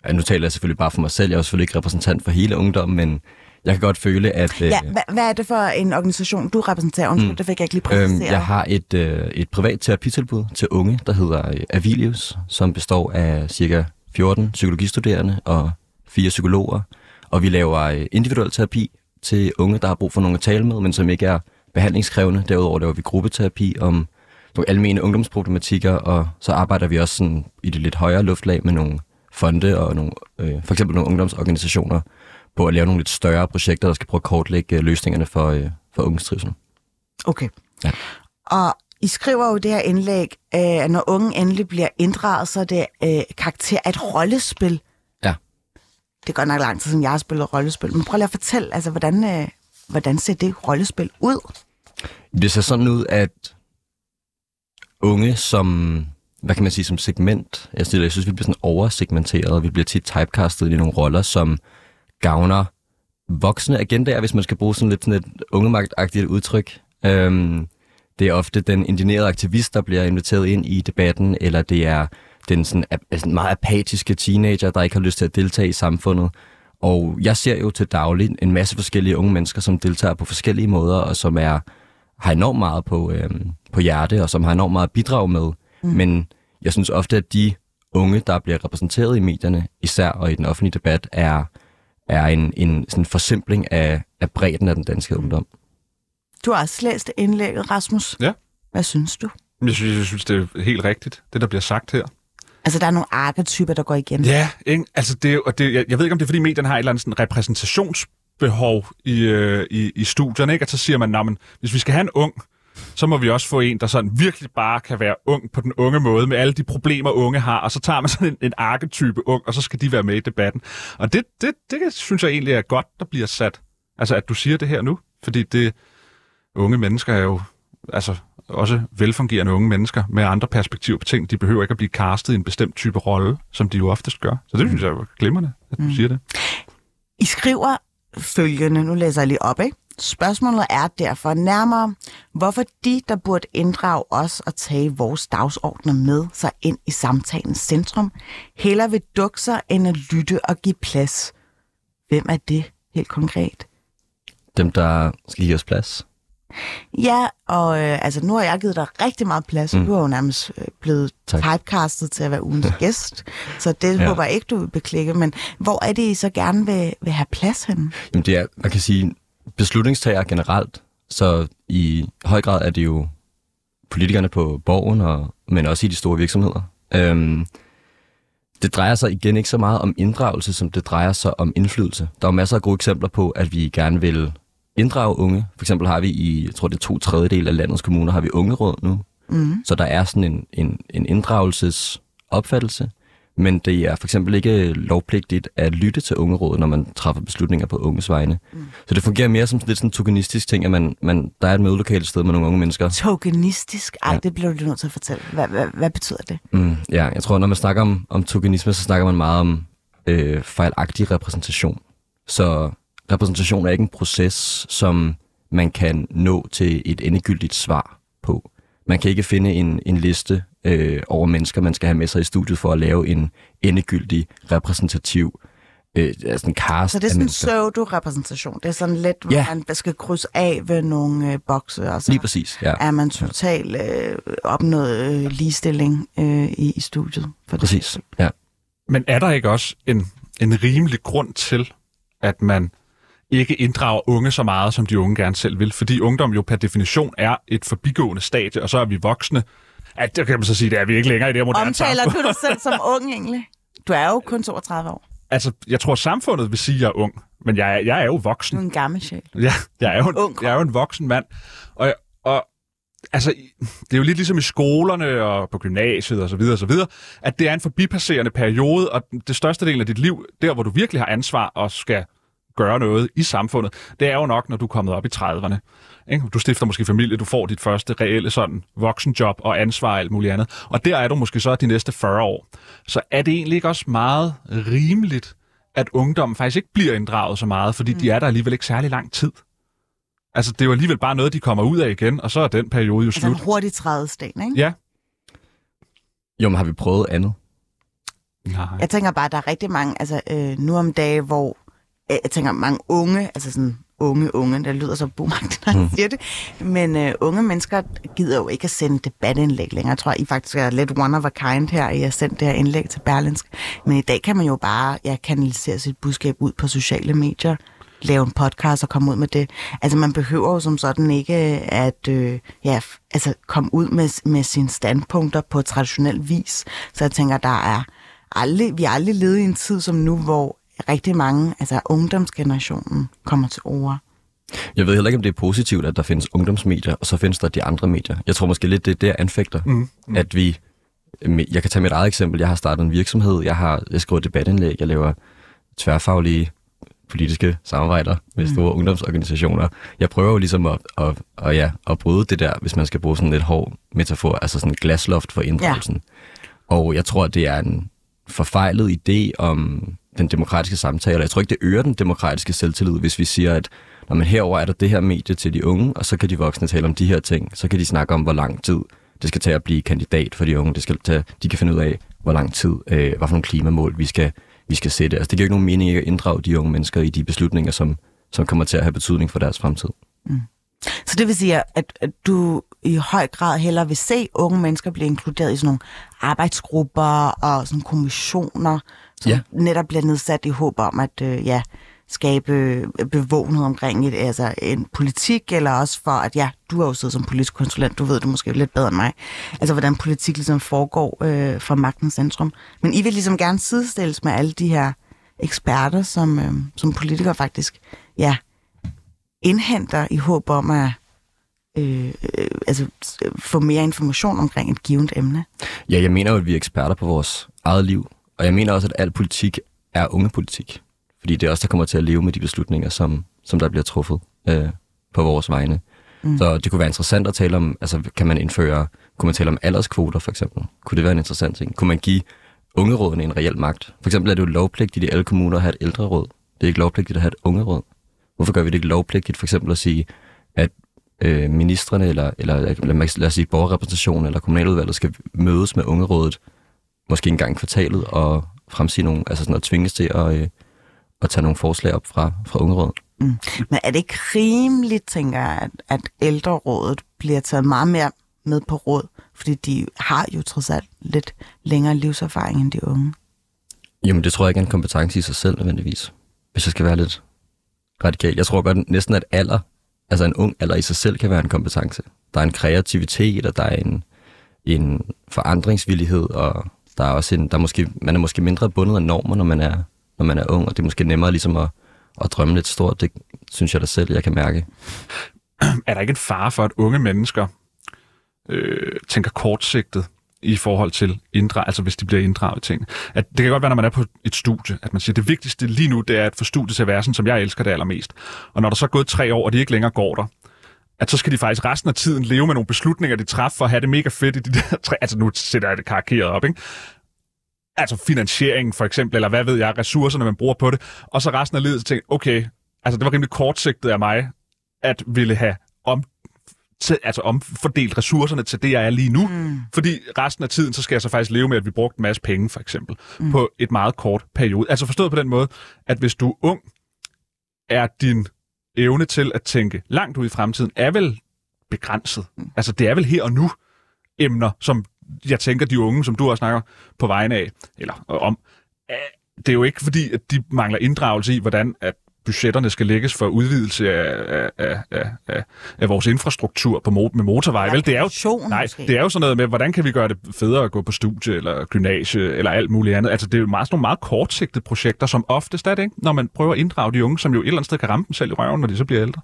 Ja, nu taler jeg selvfølgelig bare for mig selv. Jeg er jo selvfølgelig ikke repræsentant for hele ungdommen, men jeg kan godt føle, at... øh, Ja, hvad, hvad er det for en organisation, du repræsenterer? Undskyld, mm. det fik jeg ikke lige Øhm, præciseret. jeg har et, øh, et privat terapitilbud til unge, der hedder øh, Avilius, som består af cirka 14 psykologistuderende og fire psykologer. Og vi laver øh, individuel terapi til unge, der har brug for nogen at tale med, men som ikke er behandlingskrævende. Derudover laver vi gruppeterapi om nogle almene ungdomsproblematikker, og så arbejder vi også sådan i det lidt højere luftlag med nogle fonde og nogle, øh, for eksempel nogle ungdomsorganisationer på at lave nogle lidt større projekter, der skal prøve at kortlægge øh, løsningerne for, øh, for unges trivsel. Okay. Ja. Og I skriver jo det her indlæg, øh, at når unge endelig bliver inddraget, så er det øh, karakter af et rollespil. Ja. Det er godt nok lang tid siden, jeg har spillet rollespil. Men prøv lige at fortælle, altså, hvordan, øh, hvordan ser det rollespil ud? Det ser sådan ud, at unge som, hvad kan man sige, som segment, jeg synes, jeg synes vi bliver sådan oversegmenteret, og vi bliver tit typecastet i nogle roller, som gavner voksne agendaer, hvis man skal bruge sådan lidt sådan et ungemagtagtigt udtryk. Øhm, Det er ofte den indinerede aktivist, der bliver inviteret ind i debatten, eller det er den sådan, altså meget apatiske teenager, der ikke har lyst til at deltage i samfundet. Og jeg ser jo til daglig en masse forskellige unge mennesker, som deltager på forskellige måder, og som er har enormt meget på, øh, på hjerte, og som har enormt meget at bidrage med. Mm. Men jeg synes ofte, at de unge, der bliver repræsenteret i medierne, især og i den offentlige debat, er, er en, en sådan forsimpling af, af bredden af den danske ungdom. Du har også læst indlægget, Rasmus. Ja. Hvad synes du? Jeg synes, jeg synes, det er helt rigtigt, det der bliver sagt her. Altså, der er nogle arketyper, der går igen. Ja, ikke? altså det, og det, jeg, jeg ved ikke, om det er, fordi medierne har et eller andet sådan repræsentationsbehov i, øh, i, i studierne, ikke? at så siger man, "Nå, men hvis vi skal have en ung, så må vi også få en, der sådan virkelig bare kan være ung på den unge måde, med alle de problemer, unge har, og så tager man sådan en, en arketype ung, og så skal de være med i debatten. Og det, det, det synes jeg egentlig er godt, der bliver sat. Altså, at du siger det her nu, fordi det unge mennesker er jo altså også velfungerende unge mennesker med andre perspektiver på ting. De behøver ikke at blive castet i en bestemt type rolle, som de jo oftest gør. Så det synes jeg er glimrende, at du mm. siger det. I skriver følgende, nu læser jeg lige op, ikke? Spørgsmålet er derfor nærmere, hvorfor de, der burde inddrage os og tage vores dagsordner med sig ind i samtalens centrum, hellere vil dukke sig end at lytte og give plads. Hvem er det helt konkret? Dem, der skal give os plads. Ja, og øh, altså, nu har jeg givet dig rigtig meget plads, mm. du er jo nærmest øh, blevet Tak. typecastet til at være ugens gæst, så det ja. håber jeg ikke, du vil beklikke, men hvor er det, I så gerne vil, vil have plads henne? Jamen det er, man kan sige, beslutningstager generelt, så i høj grad er det jo politikerne på borgen, og, men også i de store virksomheder. Øhm, det drejer sig igen ikke så meget om inddragelse, som det drejer sig om indflydelse. Der er jo masser af gode eksempler på, at vi gerne vil inddrage unge. For eksempel har vi i, jeg tror det er to tredjedel af landets kommuner, har vi ungeråd nu. Mm. Så der er sådan en, en, en inddragelsesopfattelse, men det er for eksempel ikke lovpligtigt at lytte til ungerådet, når man træffer beslutninger på unges vegne. Mm. Så det fungerer mere som lidt sådan en tokenistisk ting, at man, man, der er et mødelokale sted med nogle unge mennesker. Tokenistisk? Ej, ja. det bliver du nødt til at fortælle. Hvad, hvad, hvad betyder det? Mm, ja, jeg tror, når man snakker om, om tokenisme, så snakker man meget om øh, fejlagtig repræsentation. Så repræsentation er ikke en proces, som man kan nå til et endegyldigt svar på. Man kan ikke finde en, en liste øh, over mennesker, man skal have med sig i studiet for at lave en endegyldig, repræsentativ øh, altså en cast Så det er sådan en pseudo-repræsentation. Det er sådan lidt, hvor Ja. man skal krydse af ved nogle øh, bokse, og så Lige præcis, ja. er man totalt øh, opnået øh, ligestilling øh, i, i studiet. For Præcis, ja. Men er der ikke også en, en rimelig grund til, at man ikke inddrager unge så meget, som de unge gerne selv vil? Fordi ungdom jo per definition er et forbigående stadie, og så er vi voksne. At det kan man så sige, det er vi ikke længere i det her moderne Omtaler samfund. du dig selv som ung egentlig? Du er jo kun 32 år. Altså, jeg tror, samfundet vil sige, at jeg er ung, men jeg er, jeg er jo voksen. Du er en gammel sjæl. Ja, jeg er jo en, Ung jeg er jo en voksen mand. Og, og altså, det er jo lidt ligesom i skolerne og på gymnasiet og så videre og så videre, at det er en forbipasserende periode, og det største del af dit liv, der hvor du virkelig har ansvar og skal gøre noget i samfundet, det er jo nok, når du er kommet op i 30'erne. Ikke? Du stifter måske familie, du får dit første reelle sådan voksenjob og ansvar og alt muligt andet. Og der er du måske så de næste 40 år. Så er det egentlig ikke også meget rimeligt, at ungdommen faktisk ikke bliver inddraget så meget, fordi mm. de er der alligevel ikke særlig lang tid. Altså, det er jo alligevel bare noget, de kommer ud af igen, og så er den periode jo Altså en slut. hurtig trædesten, ikke? Ja. Jo, men har vi prøvet andet? Nej. Jeg tænker bare, at der er rigtig mange, altså øh, nu om dagen, hvor jeg tænker mange unge, altså sådan unge, unge, det lyder så boomagtigt, når jeg siger det, men øh, unge mennesker gider jo ikke at sende debatindlæg længere. Jeg tror, I faktisk er lidt one of a kind her, I har sendt det her indlæg til Berlinsk. Men i dag kan man jo bare ja, kanalisere sit budskab ud på sociale medier, lave en podcast og komme ud med det. Altså man behøver jo som sådan ikke at øh, ja, altså, komme ud med, med sine standpunkter på traditionel vis. Så jeg tænker, der er aldrig, vi har aldrig levet i en tid som nu, hvor rigtig mange, altså ungdomsgenerationen, kommer til ord. Jeg ved heller ikke, om det er positivt, at der findes ungdomsmedier, og så findes der de andre medier. Jeg tror måske lidt, det er det, jeg anfægter. Mm, mm. At vi... Jeg kan tage mit eget eksempel. Jeg har startet en virksomhed. Jeg har jeg skriver debatindlæg. Jeg laver tværfaglige politiske samarbejder med store mm. ungdomsorganisationer. Jeg prøver jo ligesom at, at, at, ja, at bryde det der, hvis man skal bruge sådan lidt hård metafor, altså sådan en glasloft for inddragelsen. Ja. Og jeg tror, at det er en forfejlet idé om den demokratiske samtale. Jeg tror ikke, det øger den demokratiske selvtillid, hvis vi siger, at når man herover er der det her medie til de unge, og så kan de voksne tale om de her ting. Så kan de snakke om, hvor lang tid det skal tage at blive kandidat for de unge. Det skal tage, de kan finde ud af, hvor lang tid, øh, hvad for nogle klimamål vi skal, vi skal sætte. Altså, det giver ikke nogen mening at inddrage de unge mennesker i de beslutninger, som, som kommer til at have betydning for deres fremtid. Mm. Så det vil sige, at, at du i høj grad hellere vil se unge mennesker blive inkluderet i sådan nogle arbejdsgrupper og sådan kommissioner, som Ja. netop bliver nedsat i håb om at øh, ja, skabe bevågenhed omkring et, altså en politik, eller også for at, ja, du har jo siddet som politisk konsulent, du ved det måske lidt bedre end mig, altså hvordan politik ligesom foregår øh, fra magtens centrum. Men I vil ligesom gerne sidestilles med alle de her eksperter, som, øh, som politikere faktisk, ja, indhenter i håb om at øh, øh, altså, få mere information omkring et givet emne. Ja, jeg mener jo, at vi er eksperter på vores eget liv. Og jeg mener også, at al politik er ungepolitik. Fordi det er os, der kommer til at leve med de beslutninger, som, som der bliver truffet øh, på vores vegne. Mm. Så det kunne være interessant at tale om, altså kan man indføre, kunne man tale om alderskvoter for eksempel? Kunne det være en interessant ting? Kunne man give ungerådene en reel magt? For eksempel er det jo lovpligtigt i alle kommuner at have et ældreråd. Det er ikke lovpligtigt at have et ungeråd. Hvorfor gør vi det ikke lovpligtigt for eksempel at sige, at øh, ministerne eller, eller lad os sige borgerrepræsentationen eller kommunaludvalget skal mødes med ungerådet måske en gang i kvartalet og fremsige nogle, altså sådan at tvinges til at, øh, at tage nogle forslag op fra, fra ungerådet. Men er det ikke rimeligt, tænker jeg, at, at ældrerådet bliver taget meget mere med på råd? Fordi de har jo trods alt lidt længere livserfaring end de unge. Jamen, det tror jeg ikke er en kompetence i sig selv nødvendigvis, hvis jeg skal være lidt radikal. Jeg tror godt næsten, at alder, altså en ung alder i sig selv kan være en kompetence. Der er en kreativitet, og der er en, en forandringsvillighed, og der er også en, der er måske, man er måske mindre bundet af normer, når man er, når man er ung, og det er måske nemmere ligesom at, at drømme lidt stort. Det synes jeg da selv, jeg kan mærke. er der ikke en fare for, at unge mennesker øh, tænker kortsigtet i forhold til inddrag, altså hvis de bliver inddraget i ting. At det kan godt være, når man er på et studie, at man siger, det vigtigste lige nu, det er at få studiet til at være sådan, som jeg elsker det allermest. Og når der så er gået tre år, og de ikke længere går der, at så skal de faktisk resten af tiden leve med nogle beslutninger, de træffer for at have det mega fedt i de der tre... Altså nu sætter jeg det karikeret op, ikke? Altså finansieringen for eksempel, eller hvad ved jeg, ressourcerne, man bruger på det. Og så resten af livet så tænker jeg, okay, altså det var rimelig kortsigtet af mig, at ville have om, til, altså omfordelt ressourcerne til det, jeg er lige nu. Mm. Fordi resten af tiden, så skal jeg så faktisk leve med, at vi brugte en masse penge, for eksempel, mm. på et meget kort periode. Altså forstået på den måde, at hvis du er ung, er din evne til at tænke langt ud i fremtiden, er vel begrænset. Mm. Altså det er vel her og nu emner, som jeg tænker, de unge, som du også snakker på vegne af, eller øh, om, er- det er jo ikke fordi, at de mangler inddragelse i, hvordan at budgetterne skal lægges for udvidelse af, af, af, af, af, vores infrastruktur på mo- med motorveje. Vel, det er jo, nej, det er jo sådan noget med, hvordan kan vi gøre det federe at gå på studie, eller gymnasie, eller alt muligt andet. Altså, det er jo meget, sådan nogle meget kortsigtede projekter, som oftest er det, ikke? når man prøver at inddrage de unge, som jo et eller andet sted kan ramme dem selv i røven, når de så bliver ældre.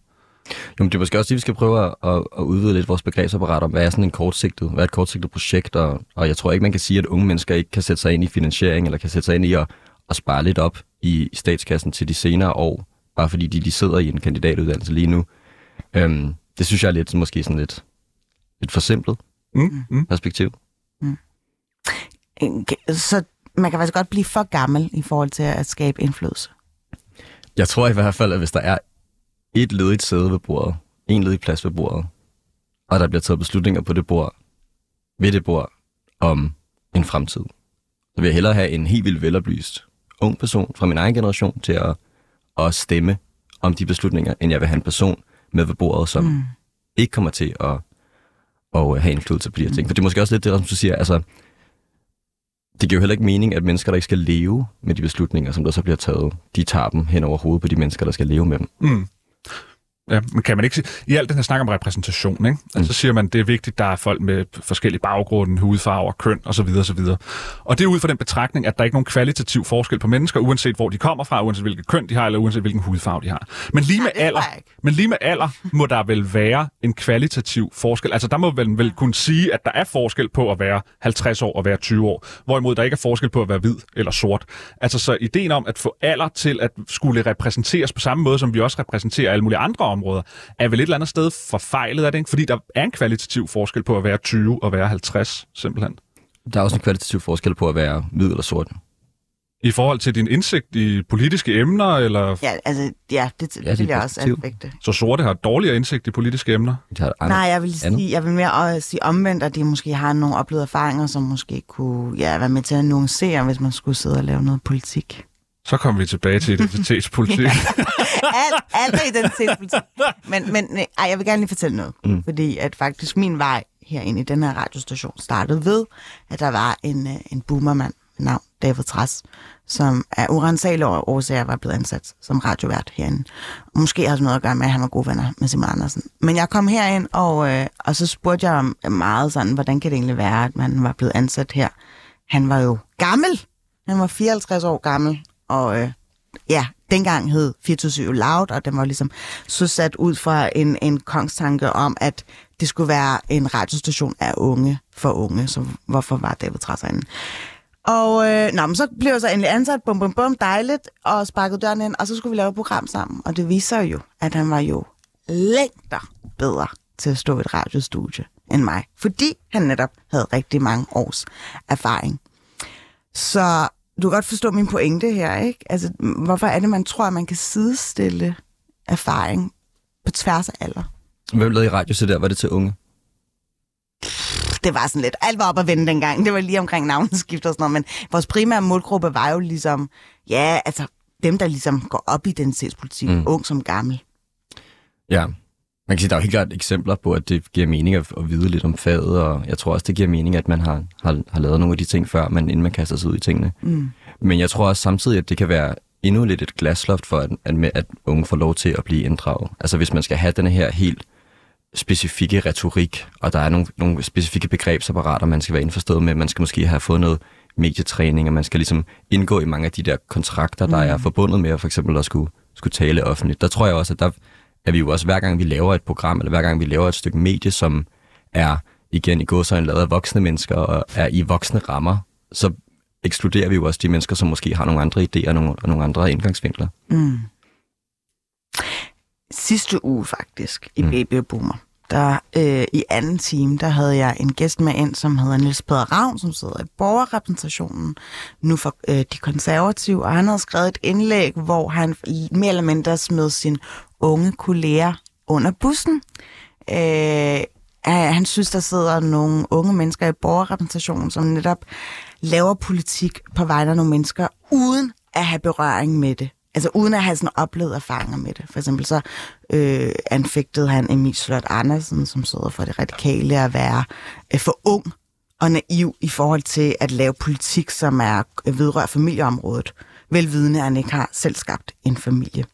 Jo, men det er måske også det, vi skal prøve at, at, at udvide lidt vores begrebsapparat om, hvad er sådan en kortsigtet, hvad er et kortsigtet projekt, og, og jeg tror ikke, man kan sige, at unge mennesker ikke kan sætte sig ind i finansiering, eller kan sætte sig ind i at, at spare lidt op i, i statskassen til de senere år, bare fordi de, de sidder i en kandidatuddannelse lige nu. Øhm, det synes jeg er lidt, måske sådan lidt, lidt forsimplet Mm, mm. Perspektiv. Så man kan faktisk godt blive for gammel i forhold til at skabe indflydelse. Jeg tror i hvert fald, at hvis der er et ledigt sæde ved bordet, en ledig plads ved bordet, og der bliver taget beslutninger på det bord, ved det bord, om en fremtid, så vil jeg hellere have en helt vildt veloplyst ung person fra min egen generation til at, at stemme om de beslutninger, end jeg vil have en person med ved bordet, som mm. ikke kommer til at, at have indflydelse på de her ting. For det er måske også lidt det, som du siger, altså, det giver jo heller ikke mening, at mennesker, der ikke skal leve med de beslutninger, som der så bliver taget, de tager dem hen over hovedet på de mennesker, der skal leve med dem. Mm. Ja, men kan man ikke i alt den her snak om repræsentation, ikke? Altså, så siger man, det er vigtigt, der er folk med forskellige baggrunde, hudfarver, køn osv. osv. Og det er ud fra den betragtning, at der ikke er nogen kvalitativ forskel på mennesker, uanset hvor de kommer fra, uanset hvilket køn de har, eller uanset hvilken hudfarve de har. Men lige med tror alder, men lige med alder må der vel være en kvalitativ forskel. Altså der må vel, vel kunne sige, at der er forskel på at være 50 år og være 20 år, hvorimod der ikke er forskel på at være hvid eller sort. Altså så ideen om at få alder til at skulle repræsenteres på samme måde, som vi også repræsenterer alle mulige andre områder, er vel et eller andet sted forfejlet, er det ikke? Fordi der er en kvalitativ forskel på at være 20 og være 50, simpelthen. Der er også en kvalitativ forskel på at være hvid eller sort. I forhold til din indsigt i politiske emner, eller Ja, altså, ja, det, Ja, ja, det det vil er jeg også anfægte. så sorte har dårligere indsigt i politiske emner? De har andre, Nej, jeg vil, sige, jeg vil mere sige omvendt, at de måske har nogle oplevede erfaringer, som måske kunne ja, være med til at nuancere, hvis man skulle sidde og lave noget politik. Så kommer vi tilbage til identitetspolitik. alt, alt er identitetspolitik. Men, men nej, ej, jeg vil gerne lige fortælle noget. Mm. Fordi at faktisk min vej herind i den her radiostation startede ved, at der var en, øh, en boomermand ved navn David Træs, som af urensagelige årsager var blevet ansat som radiovært herinde. Og måske har det noget at gøre med, at han var gode venner med Simon Andersen. Men jeg kom herind, og, øh, og så spurgte jeg om meget sådan, hvordan kan det egentlig være, at man var blevet ansat her? Han var jo gammel. Han var 54 år gammel, og øh, ja, dengang hed 24 Loud, og den var ligesom så sat ud fra en, en kongstanke om, at det skulle være en radiostation af unge for unge, så hvorfor var David Træs? Og øh, nå, men så blev jeg så endelig ansat, bum bum bum, dejligt, og sparkede døren ind, og så skulle vi lave et program sammen. Og det viser jo, at han var jo længder bedre til at stå i et radiostudie end mig, fordi han netop havde rigtig mange års erfaring. Så du kan godt forstå min pointe her, ikke? Altså, hvorfor er det, man tror, at man kan sidestille erfaring på tværs af alder? Hvem lavede i radio så der? Var det til unge? Det var sådan lidt, alt var op at vende dengang. Det var lige omkring navneskift og sådan noget, men vores primære målgruppe var jo ligesom, ja, altså dem, der ligesom går op i identitetspolitik, Mm. mm. ung som gammel. Ja. Man kan sige, der er jo helt klart eksempler på, at det giver mening at, at vide lidt om faget, og jeg tror også, det giver mening, at man har, har, har lavet nogle af de ting før, men inden man kaster sig ud i tingene. Mm. Men jeg tror også samtidig, at det kan være endnu lidt et glasloft for, at, at, at unge får lov til at blive inddraget. Altså hvis man skal have den her helt specifikke retorik, og der er nogle, nogle specifikke begrebsapparater, man skal være indforstået med. Man skal måske have fået noget medietræning, og man skal ligesom indgå i mange af de der kontrakter, der er forbundet med at for eksempel at skulle, skulle tale offentligt. Der tror jeg også, at der er vi jo også, hver gang vi laver et program, eller hver gang vi laver et stykke medie, som er igen i gåsøjne lavet af voksne mennesker, og er i voksne rammer, så ekskluderer vi jo også de mennesker, som måske har nogle andre idéer og nogle, og nogle andre indgangsvinkler. Mm. Sidste uge faktisk, i Mm. Baby Boomer, der øh, i anden time, der havde jeg en gæst med ind, som hedder Niels Peder Ravn, som sidder i borgerrepræsentationen, nu for øh, de konservative, og han havde skrevet et indlæg, hvor han mere eller mindre smed sin unge kolleger under bussen. Øh, han synes, der sidder nogle unge mennesker i borgerrepræsentationen, som netop laver politik på vegne af nogle mennesker, uden at have berøring med det. Altså uden at have sådan oplevet erfaringer med det. For eksempel så øh, anfægtede han Emil Slot Andersen, som sidder for det radikale, at være øh, for ung og naiv i forhold til at lave politik, som er øh, vedrør familieområdet. Velvidende, at han ikke har selv skabt en familie.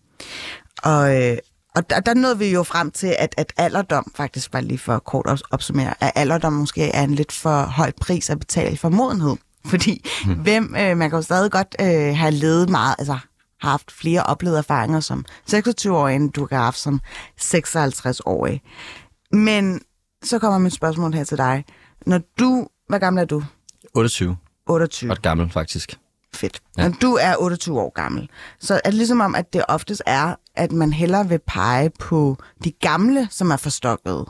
Og, øh, og der, der nåede vi jo frem til, at, at alderdom, faktisk bare lige for kort at opsummere, at alderdom måske er en lidt for høj pris at betale for modenhed. Fordi hmm. hvem, øh, man kan jo stadig godt øh, have levet meget, altså har haft flere oplevede erfaringer som 26-årig, end du kan have haft som 56-årig. Men så kommer mit spørgsmål her til dig. Når du, hvad gammel er du? 28. 28. Ret gammel, faktisk. Fedt. Ja. Ja. Når du er 28 år gammel, så er det ligesom om, at det oftest er, at man hellere vil pege på de gamle, som er forstokket.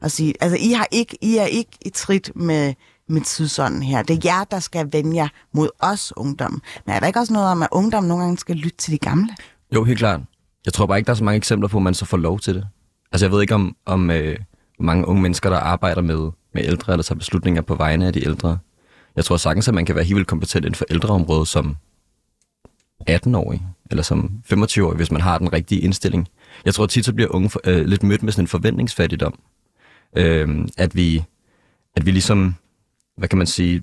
Og sige, altså I, har ikke, I er ikke i trit med, med tidsånden her. Det er jer, der skal vende jer mod os, ungdom. Men er der ikke også noget om, at ungdom nogle gange skal lytte til de gamle? Jo, helt klart. Jeg tror bare ikke, der er så mange eksempler på, at man så får lov til det. Altså, jeg ved ikke om, om øh, mange unge mennesker, der arbejder med, med ældre, eller tager beslutninger på vegne af de ældre. Jeg tror sagtens, at man kan være helt vildt kompetent inden for ældreområdet som 18-årig, eller som 25-årig, hvis man har den rigtige indstilling. Jeg tror tit, så bliver unge for, øh, lidt mødt med sådan en forventningsfattigdom. Øh, at vi, at vi ligesom, hvad kan man sige,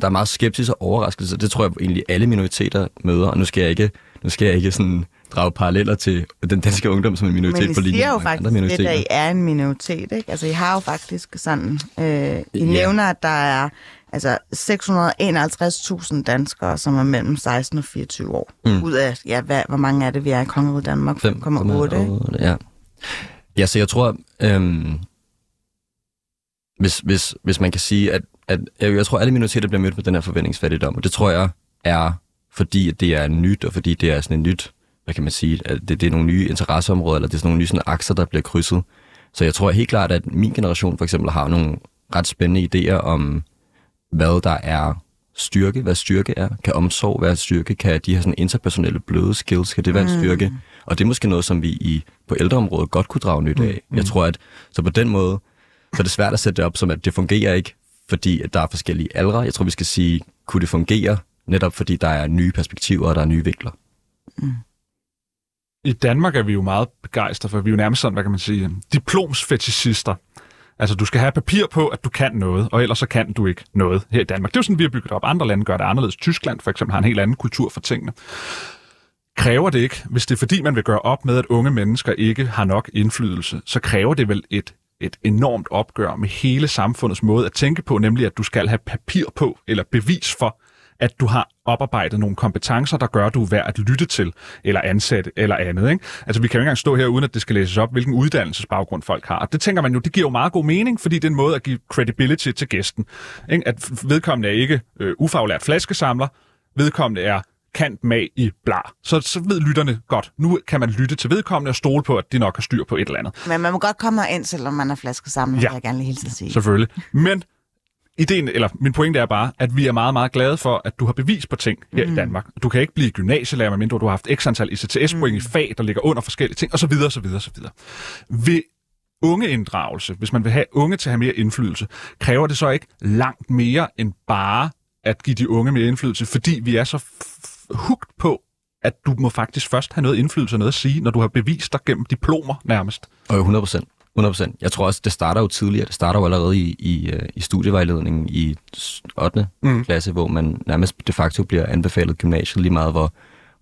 der er meget skepsis og overraskelse, det tror jeg egentlig alle minoriteter møder, og nu skal jeg ikke, nu skal jeg ikke sådan drage paralleller til den danske ungdom som en minoritet Men på linje siger jo med mange faktisk andre lidt, minoriteter. at I er en minoritet, ikke? Altså, I har jo faktisk sådan... Øh, I Ja. nævner, at der er altså 651.000 danskere, som er mellem 16 og 24 år. Mm. Ud af, ja, hvad, hvor mange er det, vi er i Kongeriget Danmark? 5,8, ikke? 5,8, ja. Ja, så jeg tror, øhm, hvis, hvis, hvis man kan sige, at, at jeg, jeg tror, alle minoriteter bliver mødt med den her forventningsfattigdom, og det tror jeg er, fordi at det er nyt, og fordi det er sådan en nyt, hvad kan man sige, at det, det er nogle nye interesseområder, eller det er sådan nogle nye sådan akser, der bliver krydset. Så jeg tror helt klart, at min generation for eksempel har nogle ret spændende idéer om, hvad der er styrke, hvad styrke er. Kan omsorg være styrke? Kan de her sådan interpersonelle bløde skills, kan det være en styrke? Og det er måske noget, som vi i, på ældreområdet godt kunne drage nyt af. Jeg tror, at så på den måde, så er det svært at sætte det op som, at det fungerer ikke, fordi at der er forskellige aldre. Jeg tror, vi skal sige, kunne det fungere, netop fordi der er nye perspektiver, og der er nye vinkler. I Danmark er vi jo meget begejstrede for, vi er jo nærmest sådan, hvad kan man sige, diplomsfetisister. Altså, du skal have papir på, at du kan noget, og ellers så kan du ikke noget her i Danmark. Det er jo sådan, vi har bygget op. Andre lande gør det anderledes. Tyskland for eksempel har en helt anden kultur for tingene. Kræver det ikke, hvis det er fordi, man vil gøre op med, at unge mennesker ikke har nok indflydelse, så kræver det vel et, et enormt opgør med hele samfundets måde at tænke på, nemlig at du skal have papir på, eller bevis for, at du har oparbejdet nogle kompetencer, der gør, at du er værd at lytte til, eller ansætte, eller andet. Ikke? Altså, vi kan jo ikke engang stå her, uden at det skal læses op, hvilken uddannelsesbaggrund folk har. Og det tænker man jo, det giver jo meget god mening, fordi det er en måde at give credibility til gæsten. Ikke? At vedkommende er ikke øh, ufaglært flaskesamler, vedkommende er kant mag i blar. Så, så ved lytterne godt, nu kan man lytte til vedkommende og stole på, at de nok har styr på et eller andet. Men man må godt komme ind, selvom man er flaskesamler, Ja. ja. vil jeg gerne lige hilse sige. Selvfølgelig. Men ideen, eller min pointe er bare, at vi er meget, meget glade for, at du har bevis på ting her mm. i Danmark. Du kan ikke blive gymnasielærer, medmindre du har haft x antal ICTS-point mm. i fag, der ligger under forskellige ting, osv. osv. osv. Ved ungeinddragelse, hvis man vil have unge til at have mere indflydelse, kræver det så ikke langt mere end bare at give de unge mere indflydelse, fordi vi er så hugt på, at du må faktisk først have noget indflydelse og noget at sige, når du har bevist dig gennem diplomer nærmest. Og 100 procent. 100%. Jeg tror også, det starter jo tidligere. Det starter jo allerede i, i, øh, i studievejledningen i 8. Mm. klasse, hvor man nærmest de facto bliver anbefalet gymnasiet lige meget, hvor,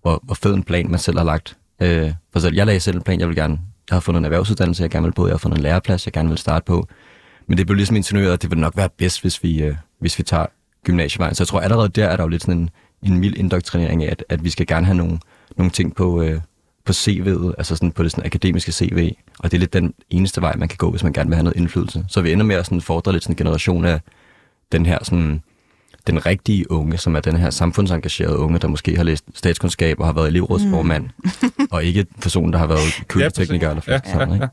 hvor, hvor fed en plan man selv har lagt. Øh, for selv, jeg lagde selv en plan, jeg vil gerne, jeg har fundet en erhvervsuddannelse, jeg gerne vil på, jeg har fundet en læreplads, jeg gerne vil starte på. Men det blev ligesom insinueret, at det vil nok være bedst, hvis vi, øh, hvis vi tager gymnasievejen. Så jeg tror allerede der er der jo lidt sådan en, en mild indoktrinering af, at, at vi skal gerne have nogle, nogle ting på, øh, på CV'et, altså sådan på det sådan akademiske CV, og det er lidt den eneste vej, man kan gå, hvis man gerne vil have noget indflydelse. Så vi ender med at sådan fordre lidt sådan en generation af den her sådan, den rigtige unge, som er den her samfundsengagerede unge, der måske har læst statskundskab og har været elevrådsformand, mm. og ikke person, der har været køletekniker eller Ja, sådan, ja, ikke?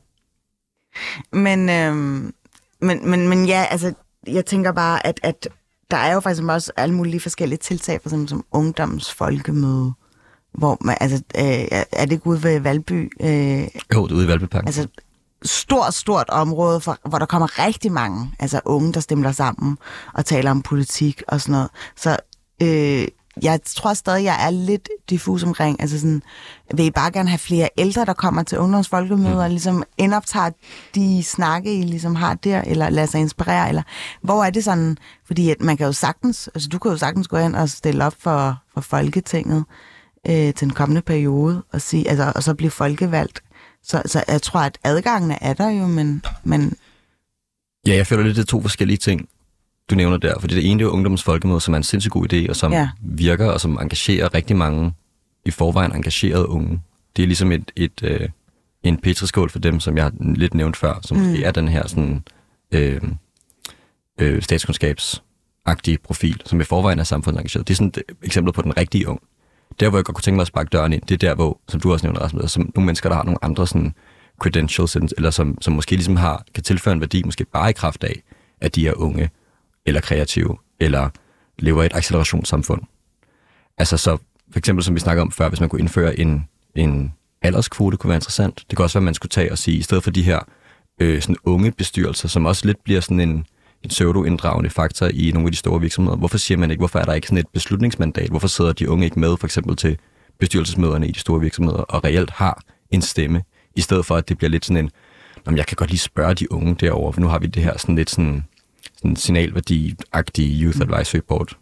ja. Men, øhm, men, men, men ja, altså, jeg tænker bare, at, at der er jo faktisk også alle mulige forskellige tiltag, for eksempel som ungdoms folkemøde, hvor man, altså, øh, er- er det ikke ude ved Valby? Øh, Jo, det er ude i Valbyparken. altså, stort, stort område, for, hvor der kommer rigtig mange altså unge, der stemmer sammen og taler om politik og sådan noget. Så øh, jeg tror stadig, jeg er lidt diffus omkring, altså sådan, vil I bare gerne have flere ældre, der kommer til ungdomsfolkemøder, mm. og ligesom indoptager de snakke, I ligesom har der, eller lader sig inspirere, eller hvor er det sådan, fordi at man kan jo sagtens, altså du kan jo sagtens gå ind og stille op for, for Folketinget øh, til den kommende periode, og, sige, altså, og så blive folkevalgt. Så, så jeg tror, at adgangen er der jo, men, men Ja, jeg føler lidt, det er to forskellige ting, du nævner der. Fordi det ene det er jo ungdommens folkemøde, som er en sindssygt god idé, og som Ja. virker, og som engagerer rigtig mange i forvejen engagerede unge. Det er ligesom et, et, øh, en petriskål for dem, som jeg lidt nævnt før, som mm. er den her sådan, øh, øh, statskundskabsagtige profil, som i forvejen er samfundsengageret. Det er sådan et eksempel på den rigtige ung. Der, hvor jeg godt kunne tænke mig at sparke døren ind, det er der, hvor, som du også nævner, Rasmus, som nogle mennesker, der har nogle andre sådan, credentials, eller som, som måske ligesom har, kan tilføre en værdi, måske bare i kraft af, at de er unge, eller kreative, eller lever i et accelerationssamfund. Altså så, for eksempel som vi snakkede om før, hvis man kunne indføre en, en alderskvote, kunne være interessant. Det kan også være, at man skulle tage og sige, i stedet for de her øh, sådan unge bestyrelser, som også lidt bliver sådan en, en pseudo-inddragende faktor i nogle af de store virksomheder. Hvorfor siger man ikke, hvorfor er der ikke sådan et beslutningsmandat? Hvorfor sidder de unge ikke med, for eksempel til bestyrelsesmøderne i de store virksomheder, og reelt har en stemme, i stedet for, at det bliver lidt sådan en, Nå, jeg kan godt lige spørge de unge derovre, for nu har vi det her sådan lidt sådan, sådan signalværdi-agtige Youth Advisory Board.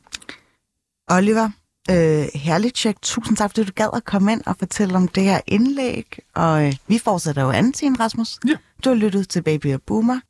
Oliver, øh, herligt tjek. Tusind tak, fordi du gad at komme ind og fortælle om det her indlæg. Og øh, vi fortsætter jo anden time, Rasmus. Ja. Du har lyttet til Baby og Boomer.